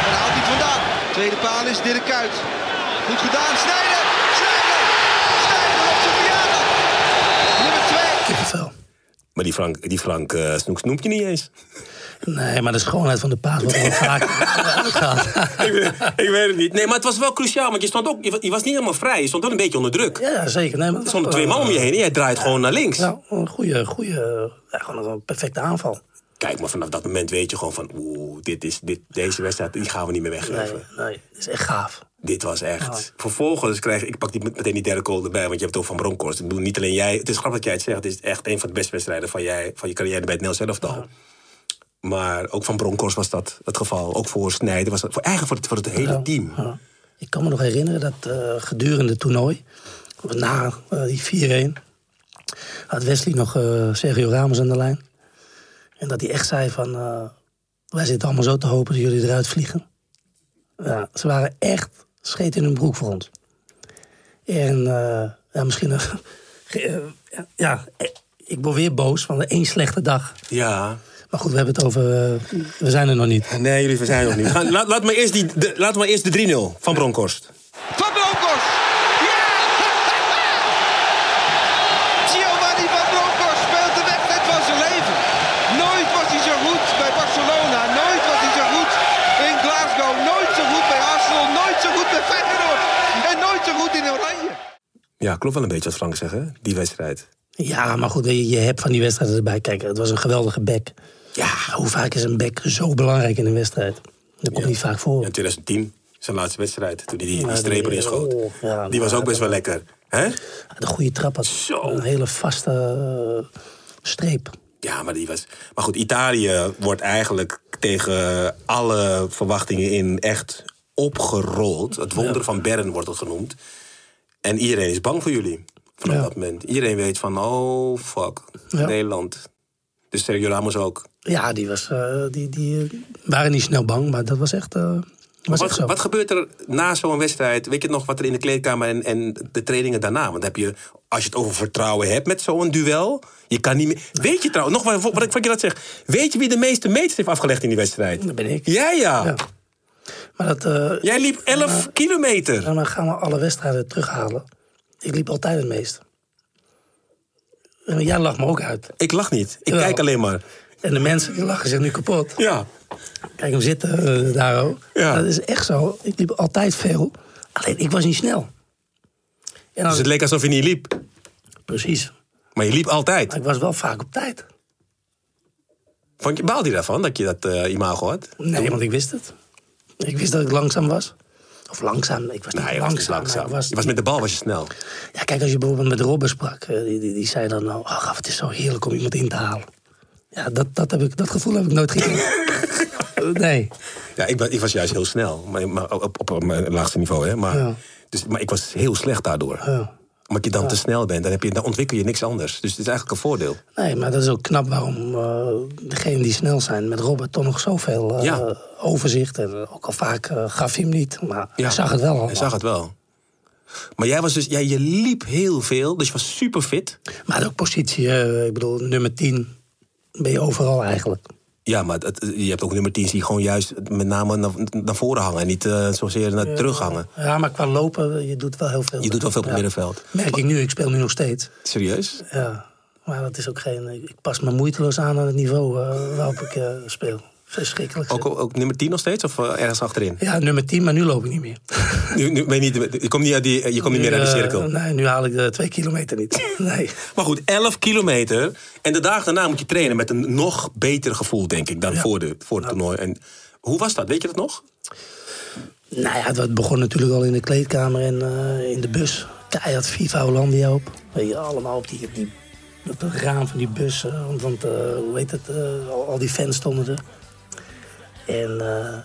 [SPEAKER 2] En daar haalt hij het vandaan. Tweede paal is Dirk Kuyt. Goed gedaan. Snijder. Snijder. Snijder op zijn verjaardag. Nummer 2.
[SPEAKER 4] Kippenvel.
[SPEAKER 3] Maar die Frank, die Frank eh, Snoek snoemt je niet eens.
[SPEAKER 4] Nee, maar de schoonheid van de paas wordt wel vaak uitgehaald.
[SPEAKER 3] ik, weet, ik weet het niet. Nee, maar het was wel cruciaal, want je, stond ook, je, wa- je was niet helemaal vrij. Je stond wel een beetje onder druk.
[SPEAKER 4] Ja, zeker. Nee, maar
[SPEAKER 3] Er stonden twee man om je heen en jij draait gewoon naar links.
[SPEAKER 4] Ja, een goede, goede, ja, gewoon een perfecte aanval.
[SPEAKER 3] Kijk, maar vanaf dat moment weet je gewoon van... Oeh, dit is, dit, deze wedstrijd die gaan we niet meer weggeven.
[SPEAKER 4] Nee, nee, is echt gaaf.
[SPEAKER 3] Dit was echt. Vervolgens krijg ik, ik pak die, meteen die derde goal erbij, want je hebt het over Van Bronckhorst. Ik bedoel, niet alleen jij. Het is grappig dat jij het zegt. Het is echt een van de beste wedstrijden van, jij, van je carrière bij het Nels elftal. Maar ook van Bronckhorst was dat het geval. Ook voor Snijder was dat. Voor, eigenlijk voor het, voor het hele team.
[SPEAKER 4] ja. Ik kan me nog herinneren dat eh, gedurende het toernooi, na eh, die 4-1, had Wesley nog eh, Sergio Ramos aan de lijn. En dat hij echt zei van, wij zitten allemaal zo te hopen dat jullie eruit vliegen. Ja, ze waren echt scheet in hun broek voor ons. En ja, misschien, ja, ik word weer boos van één slechte dag.
[SPEAKER 3] Ja.
[SPEAKER 4] Maar goed, we hebben het over, eh, we zijn er nog niet.
[SPEAKER 3] Nee, jullie zijn nog niet. Laat, laat maar eerst die, de, laten we maar eerst de 3-0 van Bronkhorst.
[SPEAKER 2] Van Bronckhorst. Ja! Giovanni van Bronckhorst speelt de wedstrijd van zijn leven. Nooit was hij zo goed bij Barcelona. Nooit was hij zo goed in Glasgow. Nooit zo goed bij Arsenal. Nooit zo goed bij Feyenoord. En nooit zo goed in Oranje.
[SPEAKER 3] Ja, klopt wel een beetje wat Frank zegt, hè? Die wedstrijd.
[SPEAKER 4] Ja, maar goed, je, je hebt van die wedstrijden erbij. Kijk, het was een geweldige back.
[SPEAKER 3] Ja.
[SPEAKER 4] Hoe vaak is een back zo belangrijk in een wedstrijd? Dat komt niet vaak voor.
[SPEAKER 3] Ja, 2010, zijn laatste wedstrijd. Toen hij die, die
[SPEAKER 4] Ja,
[SPEAKER 3] streep erin schoot.
[SPEAKER 4] oh, ja,
[SPEAKER 3] die was ook best wel lekker. Hè?
[SPEAKER 4] De goede trap had
[SPEAKER 3] Zo.
[SPEAKER 4] een hele vaste eh, streep.
[SPEAKER 3] Ja, maar die was. Maar goed, Italië wordt eigenlijk tegen alle verwachtingen in echt opgerold. Het wonder van Bern wordt het genoemd. En iedereen is bang voor jullie. Vanaf
[SPEAKER 4] Ja.
[SPEAKER 3] dat moment. Iedereen weet van, oh fuck,
[SPEAKER 4] Ja.
[SPEAKER 3] Nederland. Dus Sergio Ramos ook.
[SPEAKER 4] Ja, die, was, eh, die, die eh, waren niet snel bang, maar dat was echt, eh, was echt
[SPEAKER 3] Wat,
[SPEAKER 4] zo.
[SPEAKER 3] wat gebeurt er na zo'n wedstrijd? Weet je nog wat er in de kleedkamer en, en de trainingen daarna? Want heb je, als je het over vertrouwen hebt met zo'n duel, je kan niet meer. Weet je trouwens, nog wat, wat ik wat je dat zeg. Weet je wie de meeste meters heeft afgelegd in die wedstrijd?
[SPEAKER 4] Dat ben ik.
[SPEAKER 3] Jij ja.
[SPEAKER 4] Ja. Maar dat,
[SPEAKER 3] Jij liep 11 kilometer.
[SPEAKER 4] maar gaan we alle wedstrijden terughalen. Ik liep altijd het meest. Jij lacht me ook uit.
[SPEAKER 3] Ik lach niet. Ik
[SPEAKER 4] Jawel.
[SPEAKER 3] kijk alleen maar.
[SPEAKER 4] En de mensen die lachen zich nu kapot.
[SPEAKER 3] Ja.
[SPEAKER 4] Kijk hem zitten eh, daar ook.
[SPEAKER 3] Ja.
[SPEAKER 4] Dat is echt zo. Ik liep altijd veel. Alleen ik was niet snel. En
[SPEAKER 3] Dus het leek alsof je niet liep.
[SPEAKER 4] Precies.
[SPEAKER 3] Maar je liep altijd.
[SPEAKER 4] Maar ik was wel vaak op tijd.
[SPEAKER 3] Vond je, baalde je daarvan, dat je dat eh, imago had?
[SPEAKER 4] Nee, want ik wist het. Ik wist dat ik langzaam was. Of langzaam, ik was niet
[SPEAKER 3] Nee, was
[SPEAKER 4] langzaam. maar ik
[SPEAKER 3] Je was met de bal was je snel.
[SPEAKER 4] Ja, kijk, als je bijvoorbeeld met Robben sprak, eh, die, die, die zei dan, nou, ach, het is zo heerlijk om iemand in te halen. Ja, dat, dat, heb ik, dat gevoel heb ik nooit gekregen. nee.
[SPEAKER 3] Ja, ik, was- ik was juist heel snel. Maar, maar op, op, op mijn laagste niveau, hè. Maar,
[SPEAKER 4] Ja.
[SPEAKER 3] dus, maar ik was heel slecht daardoor.
[SPEAKER 4] Ja.
[SPEAKER 3] Omdat je dan te snel bent, dan, heb je, dan ontwikkel je niks anders. Dus het is eigenlijk een voordeel.
[SPEAKER 4] Nee, maar dat is ook knap waarom eh degenen die snel zijn met Robert toch nog zoveel eh,
[SPEAKER 3] Ja.
[SPEAKER 4] overzicht. En ook al vaak eh, gaf hij hem niet, maar hij zag het wel allemaal.
[SPEAKER 3] Hij zag het wel. Maar jij was dus, ja, je liep heel veel, dus je was super fit.
[SPEAKER 4] Maar ook positie, eh, ik bedoel, nummer 10 ben je overal eigenlijk.
[SPEAKER 3] Ja, maar het- je hebt ook nummer 10 die gewoon juist met name naar, naar voren hangen. En niet eh, zozeer naar terug hangen.
[SPEAKER 4] Ja, maar qua lopen, je doet wel heel veel.
[SPEAKER 3] Je doet wel veel op het
[SPEAKER 4] Ja.
[SPEAKER 3] middenveld.
[SPEAKER 4] Merk ik nu, ik speel nu nog steeds.
[SPEAKER 3] Serieus?
[SPEAKER 4] Ja, maar dat is ook geen. Ik pas me moeiteloos aan aan het niveau eh, waarop ik eh, speel. Verschrikkelijk.
[SPEAKER 3] Ook, ook nummer 10 nog steeds of eh, ergens achterin?
[SPEAKER 4] Ja, nummer 10, maar nu loop ik niet meer.
[SPEAKER 3] Nu, nu, ben je, niet, je komt niet, uit die, je komt niet meer uit de
[SPEAKER 4] eh,
[SPEAKER 3] cirkel.
[SPEAKER 4] nee, nu haal ik de twee kilometer niet. Nee.
[SPEAKER 3] Maar goed, 11 kilometer. En de dag daarna moet je trainen met een nog beter gevoel, denk ik, dan
[SPEAKER 4] Ja.
[SPEAKER 3] voor, de, voor het toernooi. En hoe was dat? Weet je dat nog?
[SPEAKER 4] Nou ja, het begon natuurlijk al in de kleedkamer en eh, in de bus. Keihard FIFA Hollandia op. Weet je, allemaal op, die, die, op het raam van die bus. want want hoe heet het, al, al die fans stonden er. En eh,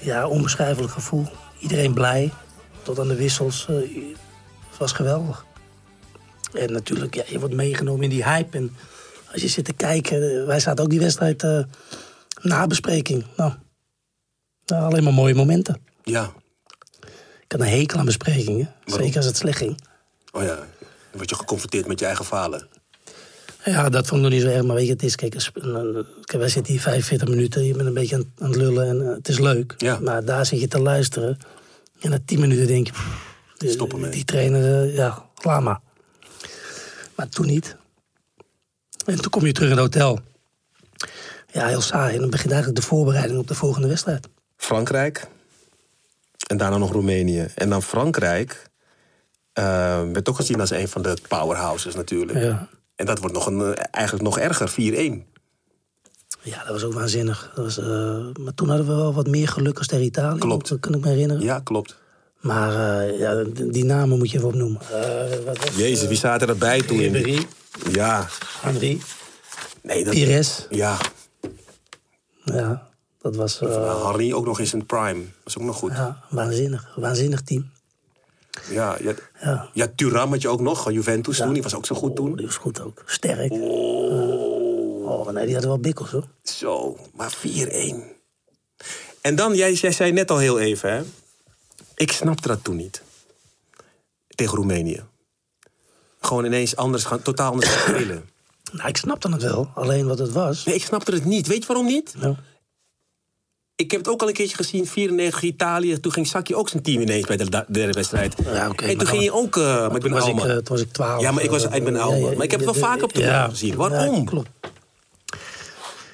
[SPEAKER 4] ja, onbeschrijfelijk gevoel. Iedereen blij. Tot aan de wissels. eh, het was geweldig. En natuurlijk, ja, je wordt meegenomen in die hype. En als je zit te kijken, eh, wij zaten ook die wedstrijd eh nabespreking. Nou, nou, alleen maar mooie momenten.
[SPEAKER 3] Ja.
[SPEAKER 4] Ik had een hekel aan besprekingen.
[SPEAKER 3] Waarom?
[SPEAKER 4] Zeker als het slecht ging.
[SPEAKER 3] Oh ja. Dan word je geconfronteerd met je eigen falen.
[SPEAKER 4] Ja, dat vond ik nog niet zo erg. Maar weet je, het is, kijk, wij zitten hier 45 minuten. Je bent een beetje aan, aan het lullen en eh, het is leuk.
[SPEAKER 3] Ja.
[SPEAKER 4] Maar daar zit je te luisteren. En na 10 minuten denk je... pff, die-
[SPEAKER 3] Stop ermee.
[SPEAKER 4] Die trainer, eh, ja, laat maar. Maar toen niet. En toen kom je terug in het hotel. Ja, heel saai. En dan begint eigenlijk de voorbereiding op de volgende wedstrijd.
[SPEAKER 3] Frankrijk. En daarna nog Roemenië. En dan Frankrijk. eh, werd toch gezien als een van de powerhouses natuurlijk.
[SPEAKER 4] Ja.
[SPEAKER 3] En dat wordt nog een, eh, eigenlijk nog erger, 4-1.
[SPEAKER 4] Ja, dat was ook waanzinnig. Dat was, eh, maar toen hadden we wel wat meer geluk als tegen Italië.
[SPEAKER 3] Klopt.
[SPEAKER 4] Dat kan ik me herinneren.
[SPEAKER 3] Ja, klopt.
[SPEAKER 4] Maar eh, ja, die namen moet je even opnoemen. Eh, wat was,
[SPEAKER 3] Jezus, wie zaten erbij toen? in
[SPEAKER 4] Ribéry,
[SPEAKER 3] Ja.
[SPEAKER 4] Henry,
[SPEAKER 3] Nee, dat...
[SPEAKER 4] Pires.
[SPEAKER 3] Ja.
[SPEAKER 4] Ja, dat was
[SPEAKER 3] Harry ook nog in zijn prime. Dat is ook nog goed. Ja,
[SPEAKER 4] waanzinnig. Waanzinnig team.
[SPEAKER 3] Ja, ja,
[SPEAKER 4] Ja.
[SPEAKER 3] Had je ook nog, Juventus
[SPEAKER 4] Ja.
[SPEAKER 3] toen. Die was ook zo goed
[SPEAKER 4] Oh,
[SPEAKER 3] toen.
[SPEAKER 4] die was goed ook. Sterk. Oh, nee, die hadden wel bikkels hoor.
[SPEAKER 3] Zo, maar 4-1. En dan, jij, jij zei net al heel even, hè. Ik snapte dat toen niet. Tegen Roemenië. Gewoon ineens anders gaan, totaal anders gaan spelen.
[SPEAKER 4] Nou, ik snapte het wel. Alleen wat het was.
[SPEAKER 3] Nee, ik snapte het niet. Weet je waarom niet?
[SPEAKER 4] Nou,
[SPEAKER 3] Ik heb het ook al een keertje gezien, 94 Italië. Toen ging Saki ook zijn team ineens bij de derde wedstrijd.
[SPEAKER 4] Ja,
[SPEAKER 3] en toen ging je ook... eh, maar ik ben
[SPEAKER 4] toen, was ik,
[SPEAKER 3] man.
[SPEAKER 4] toen was ik 12.
[SPEAKER 3] Ja, maar ik was-
[SPEAKER 4] eh,
[SPEAKER 3] ik ben
[SPEAKER 4] ja,
[SPEAKER 3] oude
[SPEAKER 4] ja,
[SPEAKER 3] man. Maar ik heb het wel
[SPEAKER 4] ja,
[SPEAKER 3] vaak op toernooi gezien. Waarom?
[SPEAKER 4] Ja, klopt.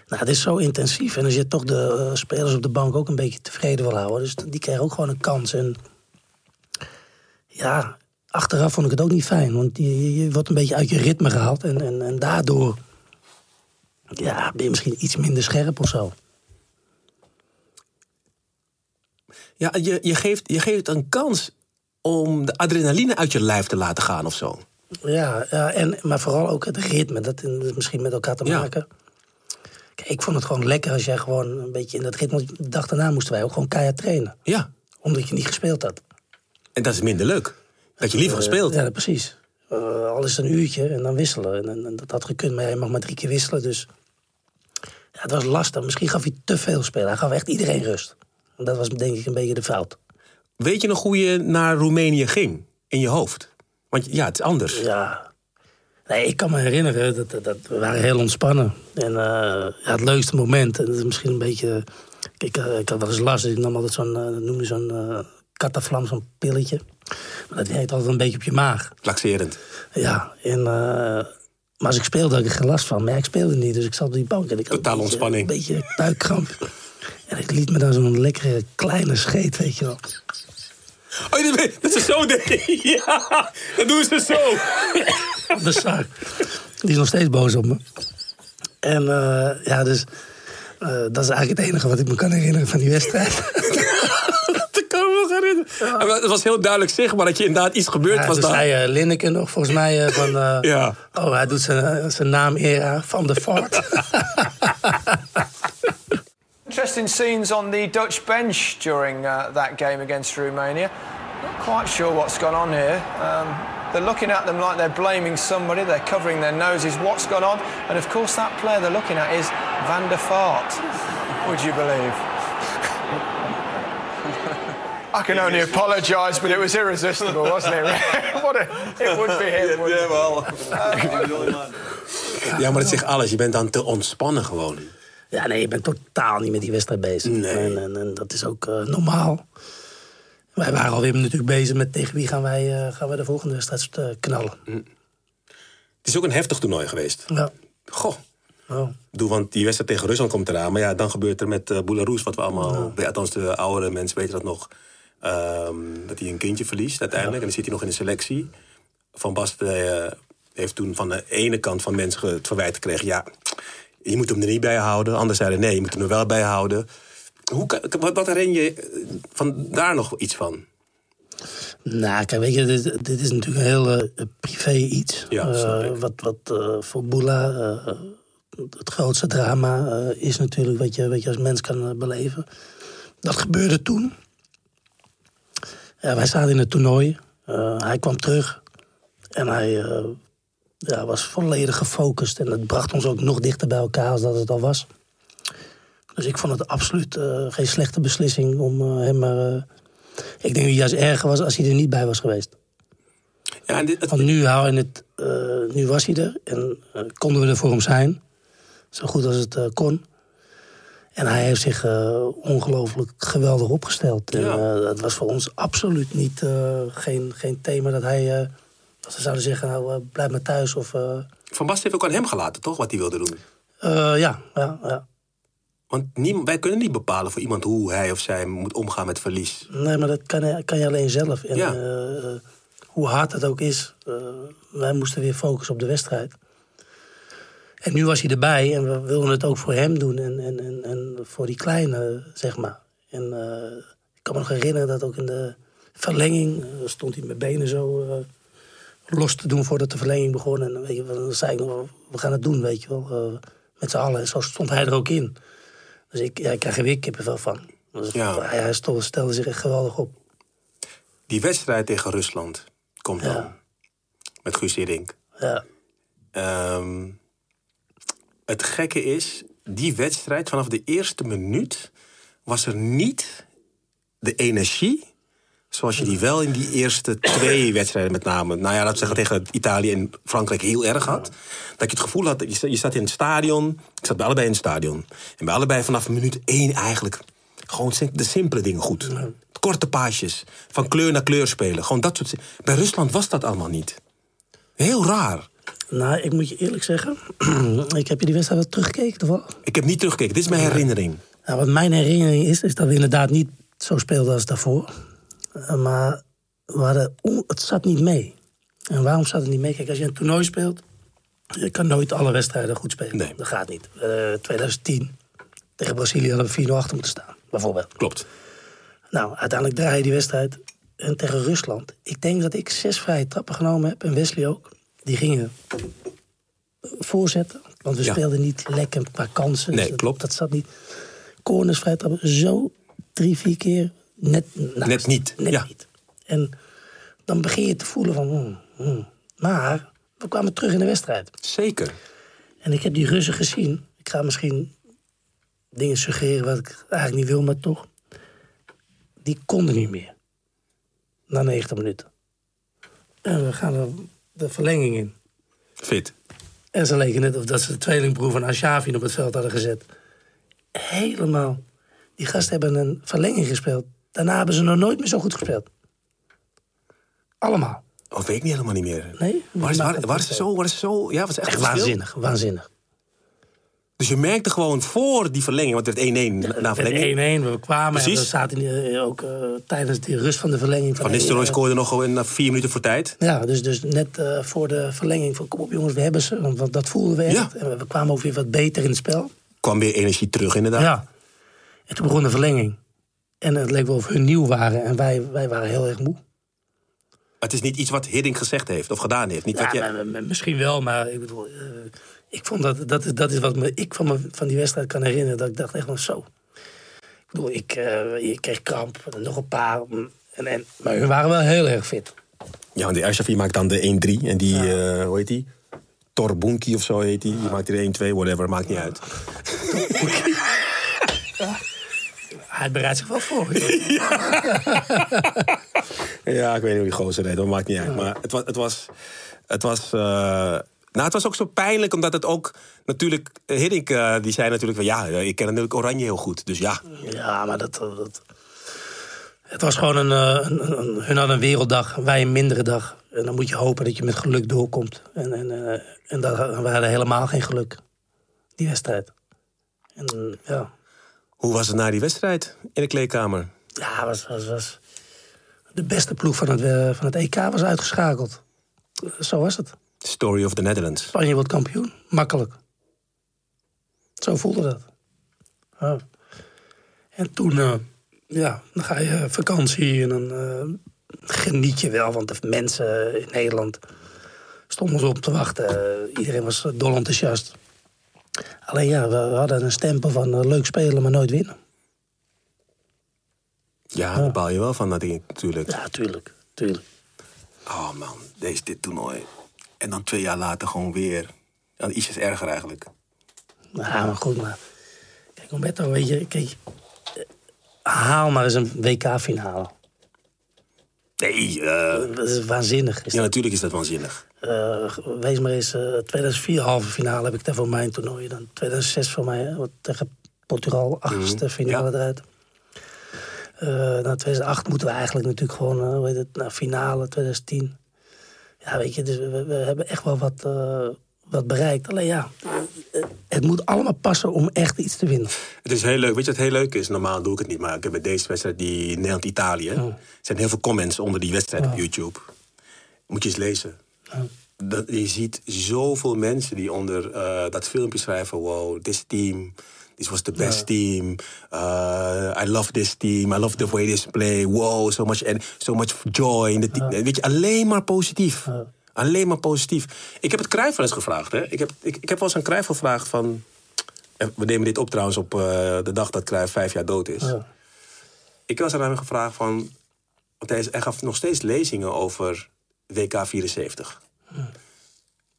[SPEAKER 4] Nou, het is zo intensief. En als je toch de spelers op de bank ook een beetje tevreden wil houden. Dus die krijgen ook gewoon een kans. En ja, achteraf vond ik het ook niet fijn. Want je, je- je wordt een beetje uit je ritme gehaald. En, en, en daardoor ja, ben je misschien iets minder scherp of zo.
[SPEAKER 3] Ja, je, je, geeft, je geeft een kans om de adrenaline uit je lijf te laten gaan of zo.
[SPEAKER 4] Ja, ja en, maar vooral ook het ritme. Dat heeft misschien met elkaar te
[SPEAKER 3] Ja.
[SPEAKER 4] maken. Kijk, ik vond het gewoon lekker als jij gewoon een beetje in dat ritme... De dag daarna moesten wij ook gewoon keihard trainen.
[SPEAKER 3] Ja,
[SPEAKER 4] Omdat je niet gespeeld had.
[SPEAKER 3] en dat is minder leuk. Dat je liever gespeeld.
[SPEAKER 4] Ja, precies. Eh, al is het een uurtje en dan wisselen. En, en, en dat had gekund, maar hij mag maar drie keer wisselen. Dus ja, het was lastig. Misschien gaf hij te veel spelen. Hij gaf echt iedereen rust. Dat was denk ik een beetje de fout.
[SPEAKER 3] Weet je nog hoe je naar Roemenië ging? In je hoofd? Want ja, het is anders.
[SPEAKER 4] Ja. Nee, ik kan me herinneren, dat, dat, dat we waren heel ontspannen. En eh, ja, het leukste moment, en dat is misschien een beetje... Ik, eh, ik had wel eens last, ik nam altijd zo'n, dat noemde zo'n cataflam, zo'n pilletje. Maar dat werkt altijd een beetje op je maag.
[SPEAKER 3] Laxerend.
[SPEAKER 4] Ja, en, maar als ik speelde had ik er geen last van. Maar ja, ik speelde niet, dus ik zat op die bank. En ik had
[SPEAKER 3] Totaal
[SPEAKER 4] een beetje-
[SPEAKER 3] ontspanning.
[SPEAKER 4] Een beetje buikkramp. En ik liet me dan zo'n lekkere kleine scheet, weet je wel.
[SPEAKER 3] Oh, dat, dat is zo. Ja, dat doen ze zo.
[SPEAKER 4] De zak. Die is nog steeds boos op me. En eh, ja, dus Eh, dat is eigenlijk het enige wat ik me kan herinneren van die wedstrijd.
[SPEAKER 3] Dat kan me nog herinneren. Maar Het was heel duidelijk zichtbaar dat je inderdaad iets gebeurd
[SPEAKER 4] Ja,
[SPEAKER 3] was
[SPEAKER 4] toen
[SPEAKER 3] daar.
[SPEAKER 4] zei eh, Linneke nog volgens mij van...
[SPEAKER 3] Ja.
[SPEAKER 4] Oh, hij doet zijn, zijn naam eer aan van de Fort.
[SPEAKER 5] Interesting scenes on the Dutch bench during uh, that game against Romania. Not quite sure what's gone on here. Um, they're looking at them like they're blaming somebody. They're covering their noses. What's gone on? And of course, that player they're looking at is Van der Vaart. Would you believe? I can only apologise, but it was irresistible, wasn't it? what a, it would be him. wouldn't it?
[SPEAKER 3] Ja, maar dat zegt alles. Je bent dan te ontspannen gewoon.
[SPEAKER 4] Ja, nee, ik ben totaal niet met die wedstrijd bezig.
[SPEAKER 3] Nee.
[SPEAKER 4] En, en, en dat is ook eh, normaal. Wij waren alweer natuurlijk bezig met tegen wie gaan wij, eh, gaan wij de volgende wedstrijd eh, knallen.
[SPEAKER 3] Het is ook een heftig toernooi geweest.
[SPEAKER 4] Ja.
[SPEAKER 3] Goh.
[SPEAKER 4] Oh.
[SPEAKER 3] Doe, want die wedstrijd tegen Rusland komt eraan. Maar ja, dan gebeurt er met uh, wat we allemaal... Althans, de oudere mensen weten dat nog. ehm, dat hij een kindje verliest uiteindelijk. En dan zit hij nog in de selectie. Van Basten heeft toen van de ene kant van mensen het verwijt gekregen... ja, je moet hem er niet bij houden. Anders zeiden nee, je moet hem er wel bij houden. Hoe, wat, wat herinner je eh, van daar nog iets van?
[SPEAKER 4] Nou, kijk, weet je, dit, dit is natuurlijk een heel eh, privé iets.
[SPEAKER 3] Ja,
[SPEAKER 4] Eh, wat wat voor Boela het grootste drama is natuurlijk wat je, wat je als mens kan beleven. Dat gebeurde toen. Ja, wij zaten in het toernooi. Hij kwam terug. En hij ja, was volledig gefocust. En het bracht ons ook nog dichter bij elkaar als dat het al was. Dus ik vond het absoluut eh, geen slechte beslissing om eh, hem maar... eh, ik denk dat het juist erger was als hij er niet bij was geweest.
[SPEAKER 3] Ja, en dit, het-
[SPEAKER 4] Want nu, hou het, nu was hij er en konden we er voor hem zijn. Zo goed als het kon. En hij heeft zich ongelooflijk geweldig opgesteld. En
[SPEAKER 3] Ja.
[SPEAKER 4] dat was voor ons absoluut niet, geen, geen thema dat hij... dat ze zouden zeggen, nou, eh, blijf maar thuis. Of, eh,
[SPEAKER 3] Van Basten heeft ook aan hem gelaten, toch? Wat hij wilde doen.
[SPEAKER 4] eh, ja, ja, ja.
[SPEAKER 3] Want wij kunnen niet bepalen voor iemand hoe hij of zij moet omgaan met verlies.
[SPEAKER 4] Nee, maar dat kan, kan je alleen zelf. En,
[SPEAKER 3] Ja.
[SPEAKER 4] hoe hard het ook is, wij moesten weer focussen op de wedstrijd. En nu was hij erbij en we wilden het ook voor hem doen en, en, en, en voor die kleine, zeg maar. En ik kan me nog herinneren dat ook in de verlenging stond hij met benen zo los te doen voordat de verlenging begon. En weet je, dan zei ik nog, we gaan het doen, weet je wel, eh, met z'n allen. En zo stond hij er ook in. Dus ik, ja, ik krijg er weer kippenvel van. Dus
[SPEAKER 3] Ja.
[SPEAKER 4] hij, hij stelde, stelde zich echt geweldig op.
[SPEAKER 3] Die wedstrijd tegen Rusland komt dan.
[SPEAKER 4] Ja.
[SPEAKER 3] Met Guus Hiddink.
[SPEAKER 4] Ja.
[SPEAKER 3] Ehm, het gekke is, die wedstrijd vanaf de eerste minuut was er niet de energie zoals je die wel in die eerste twee wedstrijden met name, nou ja, laten we zeggen tegen Italië en Frankrijk heel erg had. Dat je het gevoel had, je staat in het stadion, ik zat bij allebei in het stadion. En bij allebei vanaf minuut één eigenlijk gewoon de simpele dingen goed. Korte paasjes, van kleur naar kleur spelen, gewoon dat soort Bij Rusland was dat allemaal niet. Heel raar.
[SPEAKER 4] Nou, ik moet je eerlijk zeggen, ik heb je die wedstrijd wel teruggekeken.
[SPEAKER 3] Ik heb niet teruggekeken, dit is mijn herinnering.
[SPEAKER 4] Nou, wat mijn herinnering is, is dat we inderdaad niet zo speelden als daarvoor. Eh, maar het zat niet mee. En waarom zat het niet mee? Kijk, als je een toernooi speelt, je kan nooit alle wedstrijden goed spelen.
[SPEAKER 3] Nee.
[SPEAKER 4] Dat gaat niet. Eh 2010 tegen Brazilië hadden we 4-0 achter moeten staan, bijvoorbeeld.
[SPEAKER 3] Klopt.
[SPEAKER 4] Nou, uiteindelijk draai je die wedstrijd. En tegen Rusland. Ik denk dat ik zes vrije trappen genomen heb. En Wesley ook. Die gingen voorzetten. Want we
[SPEAKER 3] Ja.
[SPEAKER 4] speelden niet lekker qua kansen.
[SPEAKER 3] Nee,
[SPEAKER 4] dat,
[SPEAKER 3] klopt.
[SPEAKER 4] Dat zat niet. Corners, vrije trappen. Zo drie, vier keer. Net, naast.
[SPEAKER 3] Net niet,
[SPEAKER 4] Net
[SPEAKER 3] ja.
[SPEAKER 4] niet. En dan begin je te voelen van... hmm, hmm. Maar we kwamen terug in de wedstrijd.
[SPEAKER 3] Zeker.
[SPEAKER 4] En ik heb die Russen gezien. Ik ga misschien dingen suggereren wat ik eigenlijk niet wil, maar toch. Die konden niet meer. Na 90 minuten. En we gaan de verlenging in.
[SPEAKER 3] Fit.
[SPEAKER 4] En ze leken net of dat ze de tweelingbroer van Ashavin op het veld hadden gezet. Helemaal. Die gasten hebben een verlenging gespeeld. Daarna hebben ze nog nooit meer zo goed gespeeld. Allemaal.
[SPEAKER 3] Of Oh, weet ik niet helemaal niet meer.
[SPEAKER 4] Nee?
[SPEAKER 3] Waar is, waar, waar is het zo? Waar is zo? Ja, was echt,
[SPEAKER 4] waanzinnig, waanzinnig.
[SPEAKER 3] Dus je merkte gewoon voor die verlenging, want het werd 1-1 na verlenging.
[SPEAKER 4] 1-1, we kwamen en we zaten eh, ook eh, tijdens de rust van de verlenging.
[SPEAKER 3] Van Nistelrooy
[SPEAKER 4] eh,
[SPEAKER 3] scoorde nog gewoon vier minuten voor tijd.
[SPEAKER 4] Ja, dus, dus net voor de verlenging van kom op jongens, we hebben ze. Want, want dat voelden we echt.
[SPEAKER 3] Ja.
[SPEAKER 4] En we, we kwamen ook weer wat beter in het spel.
[SPEAKER 3] kwam weer energie terug, inderdaad.
[SPEAKER 4] Ja. En toen begon de verlenging. En het leek wel of hun nieuw waren. En wij, wij waren heel erg moe.
[SPEAKER 3] Het is niet iets wat Hiddink gezegd heeft of gedaan heeft. Niet wat
[SPEAKER 4] Ja,
[SPEAKER 3] je...
[SPEAKER 4] maar- maar- misschien wel, maar ik bedoel... eh, ik vond dat, dat, is, dat is wat me, ik van, me, van die wedstrijd kan herinneren. Dat ik dacht echt van zo. Ik bedoel, ik, eh, ik kreeg kramp. En nog een paar. mm, En, en, maar hun waren wel heel erg fit.
[SPEAKER 3] Ja, want die Arshafi maakt dan de 1-3. En die, eh, hoe heet die? Torbunki of zo heet die. Die maakt die de 1-2, whatever, maakt niet uit.
[SPEAKER 4] Hij bereidt zich wel voor.
[SPEAKER 3] Ja, ik weet niet hoe die gozer heet, dat maakt niet uit. Maar het was... Het was, het was eh, nou, het was ook zo pijnlijk, omdat het ook natuurlijk... eh, Hiddink, eh, die zei natuurlijk van... Ja, ik ken natuurlijk Oranje heel goed, dus ja.
[SPEAKER 4] Ja, maar dat, dat... Het was gewoon een, een, een- Hun hadden een werelddag, wij een mindere dag. En dan moet je hopen dat je met geluk doorkomt. En, en, eh, en dat, we hadden helemaal geen geluk, die wedstrijd. En ja,
[SPEAKER 3] Hoe was het na die wedstrijd in de kleedkamer?
[SPEAKER 4] ja was, was, was... De beste ploeg van het, eh, van het EK was uitgeschakeld. Eh, Zo was het.
[SPEAKER 3] Story of the Netherlands.
[SPEAKER 4] Spanje wordt kampioen. Makkelijk. Zo voelde dat. Ja. En toen, eh, ja, dan ga je vakantie en dan geniet je wel. Want de mensen in Nederland stonden ons op te wachten. Iedereen was dol enthousiast. Alleen ja, we, we hadden een stempel van eh, leuk spelen, maar nooit winnen.
[SPEAKER 3] Ja, daar baal je wel van, dat ding, natuurlijk.
[SPEAKER 4] Ja, tuurlijk. tuurlijk.
[SPEAKER 3] Oh man, deze dit toernooi. En dan twee jaar later gewoon weer. Iets is erger eigenlijk.
[SPEAKER 4] Ja, maar goed, maar... Kijk, Umberto, weet je... Kijk, eh, haal maar eens een WK-finale.
[SPEAKER 3] Nee, eh,
[SPEAKER 4] Dat is waanzinnig. Is
[SPEAKER 3] ja, natuurlijk is dat waanzinnig.
[SPEAKER 4] Eh, wees maar eens, eh 2004 halve finale heb ik daar voor mijn toernooi. Dan 2006 voor mij, hè, wat tegen Portugal, achtste finale
[SPEAKER 3] ja.
[SPEAKER 4] eruit. Na 2008 moeten we eigenlijk natuurlijk gewoon, heet het, naar finale 2010. Ja, weet je, dus we, we hebben echt wel wat, wat bereikt. Alleen ja, eh, het moet allemaal passen om echt iets te winnen.
[SPEAKER 3] Het is heel leuk. Weet je wat heel leuk is? Normaal doe ik het niet, maar ik heb bij deze wedstrijd, die Nederland-Italië, er zijn heel veel comments onder die wedstrijd op YouTube. Moet je eens lezen. Dat, je ziet zoveel mensen die onder eh, dat filmpje schrijven: Wow, this team. This was the best team. Uh, I love this team. I love the way this play. Wow, so much, and so much joy. In the team. Weet je, alleen maar positief. Alleen maar positief. Ik heb het Cruijff wel eens gevraagd. Hè? Ik, heb, ik, ik heb wel eens aan Cruijff gevraagd van... en We nemen dit op trouwens op eh, de dag dat Cruijff vijf jaar dood is.
[SPEAKER 4] Ja.
[SPEAKER 3] Ik was aan hem gevraagd van... Want hij, is- hij gaf nog steeds lezingen over WK 74.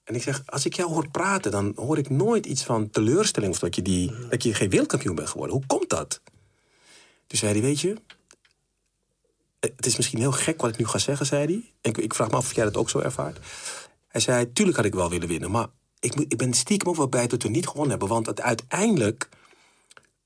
[SPEAKER 3] En ik zeg, als ik jou hoor praten, dan hoor ik nooit iets van teleurstelling... of dat je, die, dat je geen wereldkampioen bent geworden. Hoe komt dat? Toen zei hij, weet je... Het is misschien heel gek wat ik nu ga zeggen, zei hij. En ik, ik vraag me af of jij dat ook zo ervaart. Hij zei, tuurlijk had ik wel willen winnen... maar ik, ik ben stiekem ook wel blij dat we niet gewonnen hebben. Want uiteindelijk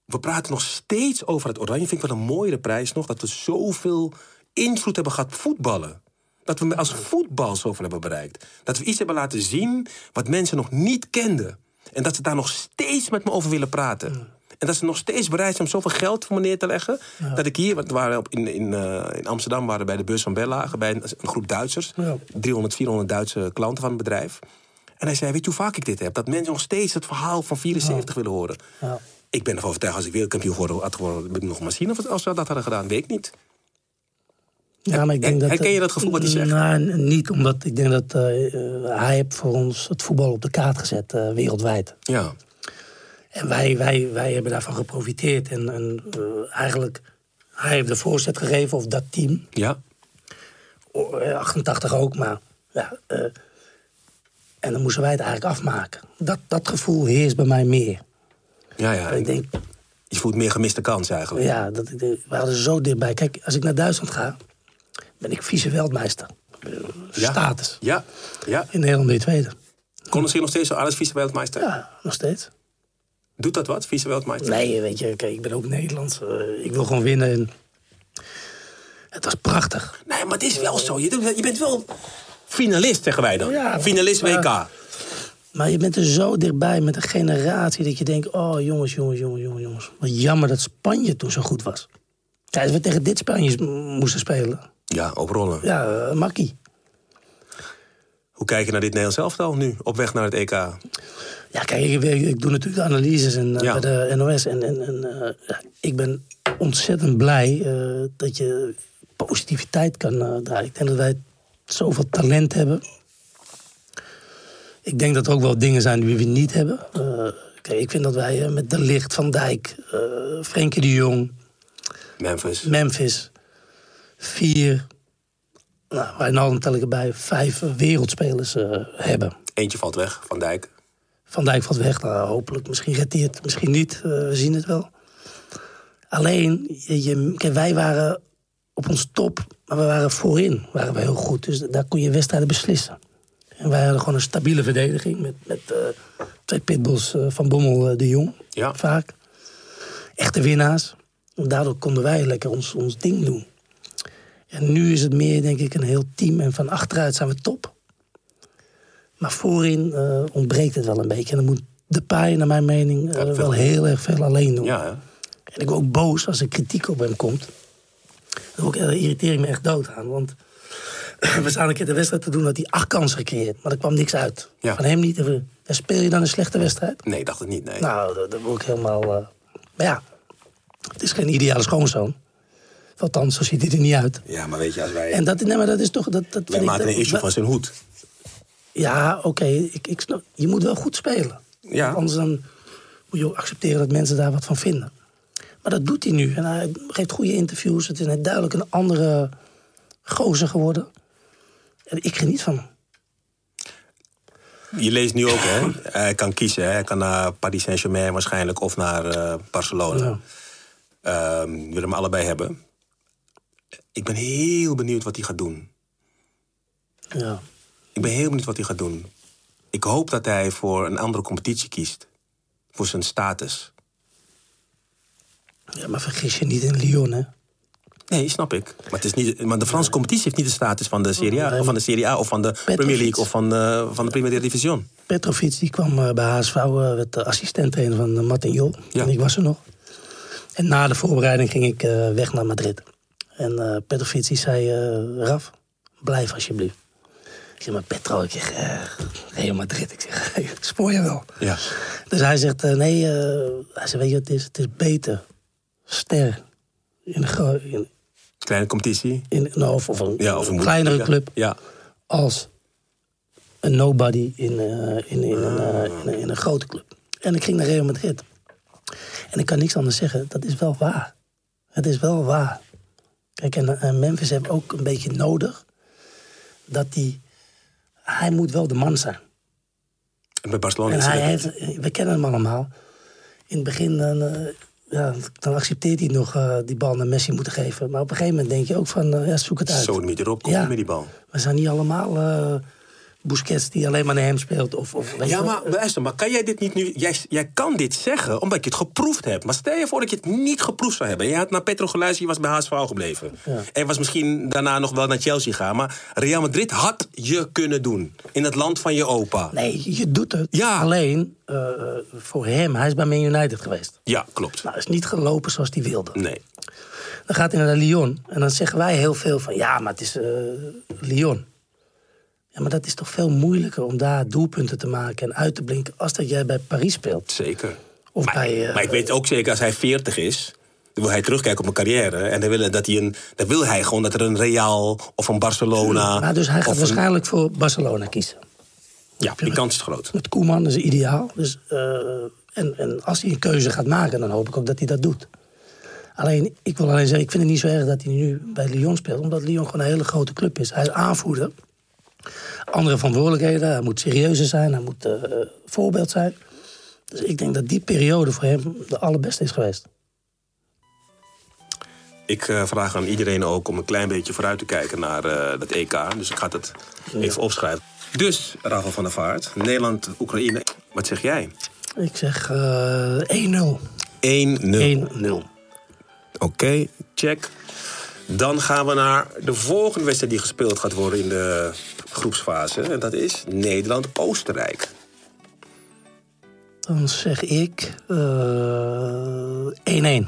[SPEAKER 3] we praten nog steeds over het oranje. Vind ik wel een mooiere prijs nog. Dat we zoveel invloed hebben gehad voetballen. Dat we als voetbal zoveel hebben bereikt. Dat we iets hebben laten zien wat mensen nog niet kenden. En dat ze daar nog steeds met me over willen praten. En dat ze nog steeds bereid zijn om zoveel geld voor me neer te leggen. Dat ik hier, want we waren op, in, in, eh, in Amsterdam waren bij de bus van Bella. Bij een, een groep Duitsers.
[SPEAKER 4] Ja.
[SPEAKER 3] 300, 400 Duitse klanten van het bedrijf. En hij zei, weet je hoe vaak ik dit heb? Dat mensen nog steeds het verhaal van 74 willen horen.
[SPEAKER 4] Ja.
[SPEAKER 3] Ik ben ervan overtuigd, als ik wereldkampioen geworden had geworden... ben ik nog maar zien of als we dat hadden gedaan. Weet ik niet.
[SPEAKER 4] Ja, maar ik denk dat,
[SPEAKER 3] Herken je dat gevoel wat hij zegt?
[SPEAKER 4] Nou, niet, omdat ik denk dat eh, eh, hij heeft voor ons het voetbal op de kaart gezet, wereldwijd.
[SPEAKER 3] Ja.
[SPEAKER 4] En wij, wij, wij hebben daarvan geprofiteerd. En, en eh, eigenlijk, hij heeft de voorzet gegeven, of dat team.
[SPEAKER 3] Ja.
[SPEAKER 4] Oh, eh, 88 ook, maar ja. eh, en dan moesten wij het eigenlijk afmaken. Dat, dat gevoel heerst bij mij meer.
[SPEAKER 3] Ja, ja.
[SPEAKER 4] ik denk,
[SPEAKER 3] Je voelt meer gemiste kans eigenlijk.
[SPEAKER 4] ja, dat, we waren er zo dichtbij. Kijk, als ik naar Duitsland ga, ben ik vice-wereldmeester. Eh,
[SPEAKER 3] Ja.
[SPEAKER 4] Status.
[SPEAKER 3] Ja. ja.
[SPEAKER 4] In Nederland ben je tweede.
[SPEAKER 3] Kon misschien nog steeds zo alles vice-wereldmeister?
[SPEAKER 4] Ja, nog steeds.
[SPEAKER 3] Doet dat wat, vice-wereldmeister?
[SPEAKER 4] Nee, weet je, kijk, ik ben ook Nederlands. Eh, ik wil gewoon winnen. En het was prachtig.
[SPEAKER 3] Nee, maar het is wel zo. Je, je bent wel finalist, zeggen wij dan.
[SPEAKER 4] Ja,
[SPEAKER 3] finalist
[SPEAKER 4] maar-
[SPEAKER 3] WK.
[SPEAKER 4] Maar je bent er zo dichtbij met een generatie dat je denkt... oh, jongens, jongens, jongens, jongens, jongens. Wat jammer dat Spanje toen zo goed was. Ja, als we tegen dit Spanje moesten spelen.
[SPEAKER 3] Ja, oprollen.
[SPEAKER 4] Ja, eh, makkie.
[SPEAKER 3] Hoe kijk je naar dit Nederlands elftal nu, op weg naar het EK?
[SPEAKER 4] Ja, kijk, ik, doe natuurlijk de analyses en, eh,
[SPEAKER 3] Ja.
[SPEAKER 4] bij de NOS. En, en, en eh, ja, ik ben ontzettend blij eh, dat je positiviteit kan draaien. Ik denk dat wij zoveel talent hebben. Ik denk dat er ook wel dingen zijn die we niet hebben. Kijk, ik vind dat wij met De Licht, Van Dijk, Frenkie de Jong,
[SPEAKER 3] Memphis.
[SPEAKER 4] Memphis, vier... Nou, Wijnaldum tel ik erbij, vijf wereldspelers hebben.
[SPEAKER 3] Eentje valt weg, Van Dijk.
[SPEAKER 4] Van Dijk valt weg, nou, hopelijk. Misschien redt hij het, misschien niet. Eh, we zien het wel. Alleen, je, je- kijk, wij waren op ons top, maar we waren voorin waren we heel goed. Dus daar kon je wedstrijden beslissen. En wij hadden gewoon een stabiele verdediging met, met eh, twee pitbulls eh, van Bommel de Jong.
[SPEAKER 3] Ja.
[SPEAKER 4] Vaak. Echte winnaars. Daardoor konden wij lekker ons, ons ding doen. En nu is het meer, denk ik, een heel team. En van achteruit zijn we top. Maar voorin eh, ontbreekt het wel een beetje. En dan moet de paai, naar mijn mening, eh, wel heel erg veel alleen doen.
[SPEAKER 3] Ja?
[SPEAKER 4] En ik ben ook boos als er kritiek op hem komt. Dan ook, irriteer ik me echt dood aan. Want we staan een keer de wedstrijd te doen dat hij acht kansen gecreëerd. Maar er kwam niks uit.
[SPEAKER 3] Ja.
[SPEAKER 4] Van hem niet. En speel je dan een slechte wedstrijd?
[SPEAKER 3] Nee, ik dacht het niet, nee.
[SPEAKER 4] Nou, dat, dat word ik helemaal... eh, Maar ja, het is geen ideale schoonzoon. Althans, zo ziet hij er niet uit.
[SPEAKER 3] Ja, maar weet je, als wij...
[SPEAKER 4] En dat, nee, maar dat is toch... Dat, dat
[SPEAKER 3] wij
[SPEAKER 4] ik-
[SPEAKER 3] maken een issue van zijn hoed.
[SPEAKER 4] Ja, oké. ik, ik snap, je moet wel goed spelen.
[SPEAKER 3] Ja.
[SPEAKER 4] Anders dan moet je ook accepteren dat mensen daar wat van vinden. Maar dat doet hij nu. En hij geeft goede interviews. Het is net duidelijk een andere gozer geworden. En ik geniet van hem.
[SPEAKER 3] Je leest nu ook, hè? Hij kan kiezen, hè? Hij kan naar Paris Saint-Germain waarschijnlijk of naar eh, Barcelona.
[SPEAKER 4] Ja.
[SPEAKER 3] Ehm, we willen hem allebei hebben. Ik ben heel benieuwd wat hij gaat doen.
[SPEAKER 4] Ja.
[SPEAKER 3] Ik ben heel benieuwd wat hij gaat doen. Ik hoop dat hij voor een andere competitie kiest. Voor zijn status.
[SPEAKER 4] ja, maar vergis je niet in Lyon, hè?
[SPEAKER 3] Nee, snap ik. Maar, het is niet, maar de Franse competitie heeft niet de status van de Serie A, of, van de Serie A of van de Premier League of van de, van de Premier Division.
[SPEAKER 4] Petrovic die kwam eh, bij HSV, eh, werd de assistent-trainer van eh, Martin Jol.
[SPEAKER 3] Ja.
[SPEAKER 4] En ik was er nog. En na de voorbereiding ging ik weg naar Madrid. En eh Petrovic zei, Raf, blijf alsjeblieft. Ik zeg, maar Petro, ik zeg, eh, Real Madrid. Ik zeg, spoor je wel.
[SPEAKER 3] Ja.
[SPEAKER 4] Dus hij zegt, eh, nee, eh, hij zegt, weet je wat het is? Het is beter, ster, in een, in,
[SPEAKER 3] Kleine competitie.
[SPEAKER 4] in, nou, of, of een,
[SPEAKER 3] Ja, of een
[SPEAKER 4] kleinere
[SPEAKER 3] ja.
[SPEAKER 4] club
[SPEAKER 3] Ja.
[SPEAKER 4] als een nobody in, in, in, een, in, een, in een grote club. En ik ging naar Real Madrid. En ik kan niks anders zeggen, dat is wel waar. Het is wel waar. Kijk, en, en Memphis heeft ook een beetje nodig dat die... Hij moet wel de man zijn.
[SPEAKER 3] En bij Barcelona
[SPEAKER 4] En hij heeft, we kennen hem allemaal. In het begin dan, eh, ja, dan accepteert hij nog eh, die bal naar Messi moeten geven. Maar op een gegeven moment denk je ook van, eh, ja, zoek het uit.
[SPEAKER 3] zo niet erop,
[SPEAKER 4] Ja.
[SPEAKER 3] hij met die bal.
[SPEAKER 4] We zijn niet allemaal Busquets die alleen maar naar hem speelt. Of, of,
[SPEAKER 3] Ja, maar luister, maar kan jij dit niet nu... Jij, jij kan dit zeggen omdat je het geproefd hebt. Maar stel je voor dat je het niet geproefd zou hebben. Je had naar Petro geluisterd, je was bij HSV gebleven.
[SPEAKER 4] Ja.
[SPEAKER 3] En was misschien daarna nog wel naar Chelsea gaan. Maar Real Madrid had je kunnen doen. In het land van je opa.
[SPEAKER 4] Nee, je doet het.
[SPEAKER 3] Ja.
[SPEAKER 4] Alleen eh, voor hem, hij is bij Man United geweest.
[SPEAKER 3] Ja, klopt.
[SPEAKER 4] Nou, is niet gelopen zoals hij wilde.
[SPEAKER 3] Nee.
[SPEAKER 4] Dan gaat hij naar Lyon. En dan zeggen wij heel veel van, ja, maar het is eh, Lyon. Ja, maar dat is toch veel moeilijker om daar doelpunten te maken en uit te blinken... als dat jij bij Paris speelt.
[SPEAKER 3] Zeker.
[SPEAKER 4] Of
[SPEAKER 3] maar,
[SPEAKER 4] bij, eh,
[SPEAKER 3] maar ik weet ook zeker, als hij 40 is... dan wil hij terugkijken op een carrière. En dan wil, dat hij een, dan wil hij gewoon dat er een Real of een Barcelona...
[SPEAKER 4] Maar dus hij gaat
[SPEAKER 3] een-
[SPEAKER 4] waarschijnlijk voor Barcelona kiezen.
[SPEAKER 3] Ja, die kans is groot.
[SPEAKER 4] Met Koeman is ideaal. Dus, eh, en, en als hij een keuze gaat maken, dan hoop ik ook dat hij dat doet. Alleen, ik wil alleen zeggen, ik vind het niet zo erg dat hij nu bij Lyon speelt. Omdat Lyon gewoon een hele grote club is. Hij is aanvoerder. Andere verantwoordelijkheden. Hij moet serieuzer zijn. Hij moet eh, voorbeeld zijn. Dus ik denk dat die periode voor hem de allerbeste is geweest.
[SPEAKER 3] Ik eh, vraag aan iedereen ook om een klein beetje vooruit te kijken naar eh dat EK. Dus ik ga het even opschrijven. Dus, Rafael van der Vaart, Nederland, Oekraïne. Wat zeg jij? 1-0.
[SPEAKER 4] Ik zeg eh 1-0. 1-0.
[SPEAKER 3] Oké, check. Dan gaan we naar de volgende wedstrijd die gespeeld gaat worden in de groepsfase. En dat is Nederland-Oostenrijk.
[SPEAKER 4] Dan zeg ik eh 1-1.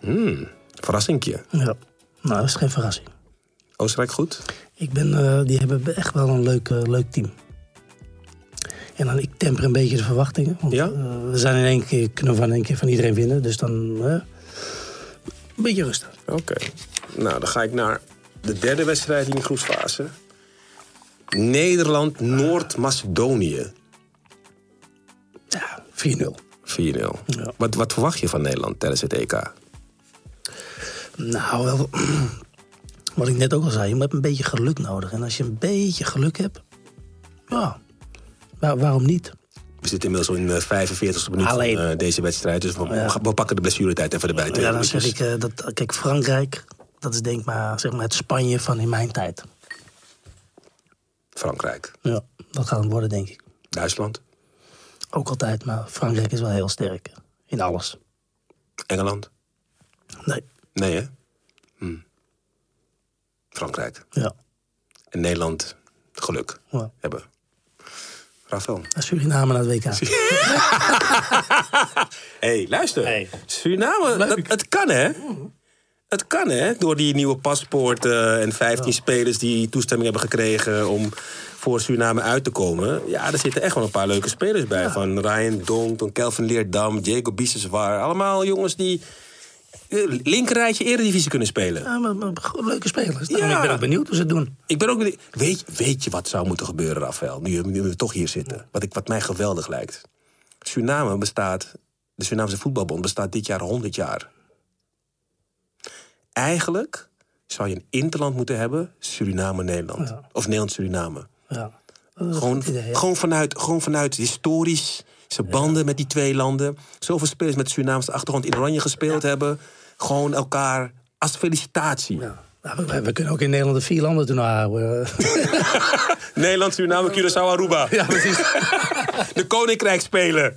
[SPEAKER 3] Hmm, verrassingje.
[SPEAKER 4] Ja, nou, dat is geen verrassing.
[SPEAKER 3] Oostenrijk goed?
[SPEAKER 4] Ik ben, eh, die hebben echt wel een leuk, eh, leuk team. En dan, ik temper een beetje de verwachtingen. Want,
[SPEAKER 3] Ja?
[SPEAKER 4] eh, we zijn in één keer, kunnen in één keer van iedereen winnen. Dus dan eh, een beetje rustig.
[SPEAKER 3] Oké. Nou, dan ga ik naar de derde wedstrijd in de groepsfase. Nederland-Noord-Macedonië.
[SPEAKER 4] Ja, 4-0.
[SPEAKER 3] 4-0.
[SPEAKER 4] Ja.
[SPEAKER 3] Wat, wat verwacht je van Nederland tijdens het EK?
[SPEAKER 4] Nou, wel, wat ik net ook al zei, je hebt een beetje geluk nodig. En als je een beetje geluk hebt, ja, waar- waarom niet?
[SPEAKER 3] We zitten inmiddels al in de 45e minuut
[SPEAKER 4] Alleen.
[SPEAKER 3] van eh, deze wedstrijd. Dus we,
[SPEAKER 4] Ja.
[SPEAKER 3] we pakken de blessuretijd even erbij.
[SPEAKER 4] Ja, dan zeg ik, eh, dat, kijk, Frankrijk, dat is denk maar, zeg maar het Spanje van in mijn tijd.
[SPEAKER 3] Frankrijk.
[SPEAKER 4] Ja, dat gaat worden, denk ik.
[SPEAKER 3] Duitsland.
[SPEAKER 4] Ook altijd, maar Frankrijk is wel heel sterk. In alles.
[SPEAKER 3] Engeland.
[SPEAKER 4] Nee,
[SPEAKER 3] Nee, hè? Hm. Frankrijk.
[SPEAKER 4] ja.
[SPEAKER 3] En Nederland geluk
[SPEAKER 4] ja.
[SPEAKER 3] hebben. Rafael.
[SPEAKER 4] Suriname naar het WK.
[SPEAKER 3] hey, luister.
[SPEAKER 4] Hey.
[SPEAKER 3] Suriname, dat, het kan hè? Het kan hè, door die nieuwe paspoorten en 15 spelers die toestemming hebben gekregen om voor Suriname uit te komen. Ja, er zitten echt wel een paar leuke spelers bij. Van Ryan Donk, Kelvin Leerdam, Diego Biseswar. Allemaal jongens die eh, linkerrijtje eredivisie kunnen spelen.
[SPEAKER 4] Ja, maar, maar goed, leuke spelers. Nou,
[SPEAKER 3] Ja.
[SPEAKER 4] Ik ben ook benieuwd hoe ze het doen.
[SPEAKER 3] Ik ben ook benieuwd- weet, weet je wat zou moeten gebeuren, Rafael? Nu, nu we toch hier zitten. Wat, ik, wat mij geweldig lijkt. Suriname bestaat... De Surinaamse voetbalbond bestaat dit jaar 100 jaar. Eigenlijk zou je een interland moeten hebben... Suriname-Nederland.
[SPEAKER 4] Ja.
[SPEAKER 3] Of Nederland-Suriname.
[SPEAKER 4] Ja.
[SPEAKER 3] Gewoon, gewoon, vanuit, gewoon vanuit historisch... zijn banden met die twee landen. Zoveel spelers met Surinaamse achtergrond in Oranje gespeeld hebben. Gewoon elkaar als felicitatie.
[SPEAKER 4] Ja. Nou, we, we kunnen ook in Nederland de vier landen toen houden.
[SPEAKER 3] Nederland, Suriname, Curaçao, Aruba.
[SPEAKER 4] ja, precies.
[SPEAKER 3] De Koninkrijk spelen.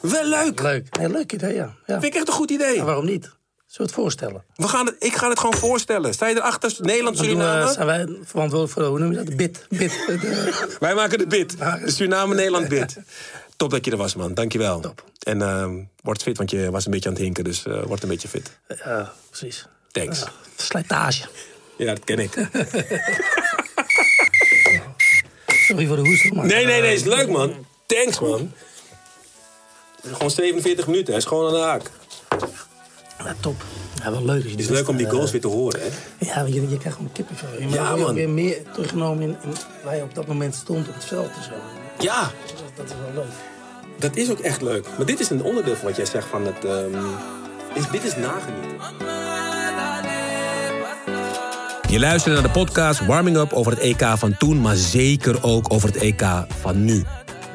[SPEAKER 3] Wel leuk.
[SPEAKER 4] Leuk. Nee, leuk idee, ja. ja.
[SPEAKER 3] Vind ik echt een goed idee.
[SPEAKER 4] Waarom niet? Zullen we het voorstellen?
[SPEAKER 3] We gaan het, ik ga het gewoon voorstellen. Sta je erachter, Nederland,
[SPEAKER 4] doen we,
[SPEAKER 3] Suriname?
[SPEAKER 4] zijn wij verantwoordelijk voor, hoe noem je dat? De bid. bid. De-
[SPEAKER 3] Wij maken de bid. De Suriname-Nederland bid. Top dat je er was, man. Dankjewel.
[SPEAKER 4] Top.
[SPEAKER 3] En word fit, want je was een beetje aan het hinken. Dus eh, word een beetje fit.
[SPEAKER 4] ja, precies.
[SPEAKER 3] Thanks.
[SPEAKER 4] Slijtage.
[SPEAKER 3] Ja, dat ken ik.
[SPEAKER 4] Sorry voor de hoest. maar-
[SPEAKER 3] Nee, nee, nee. Is leuk, man. Thanks, man. Gewoon 47 minuten. Hij is gewoon aan de haak.
[SPEAKER 4] Ja, top. Ja, wel leuk. Als je
[SPEAKER 3] Het is leuk om die goals weer te horen, hè?
[SPEAKER 4] Ja, want je, je krijgt gewoon kippenvel. Je
[SPEAKER 3] Ja,
[SPEAKER 4] wordt
[SPEAKER 3] man.
[SPEAKER 4] weer meer teruggenomen in, in waar je op dat moment stond op het veld en zo.
[SPEAKER 3] Ja,
[SPEAKER 4] Dat, dat is wel leuk.
[SPEAKER 3] dat is ook echt leuk. Maar dit is een onderdeel van wat jij zegt van het... ehm, is, dit is nagenieten. Je luistert naar de podcast Warming Up over het EK van toen, maar zeker ook over het EK van nu.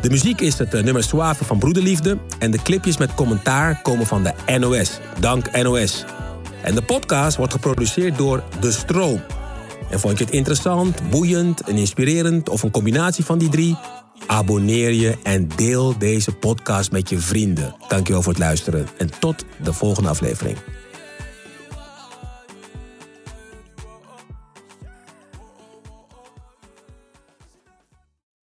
[SPEAKER 3] De muziek is het eh, nummer Suave van Broederliefde en de clipjes met commentaar komen van de NOS. Dank NOS. En de podcast wordt geproduceerd door De Stroom. En vond je het interessant, boeiend en inspirerend of een combinatie van die drie? Abonneer je en deel deze podcast met je vrienden. Dankjewel voor het luisteren en tot de volgende aflevering.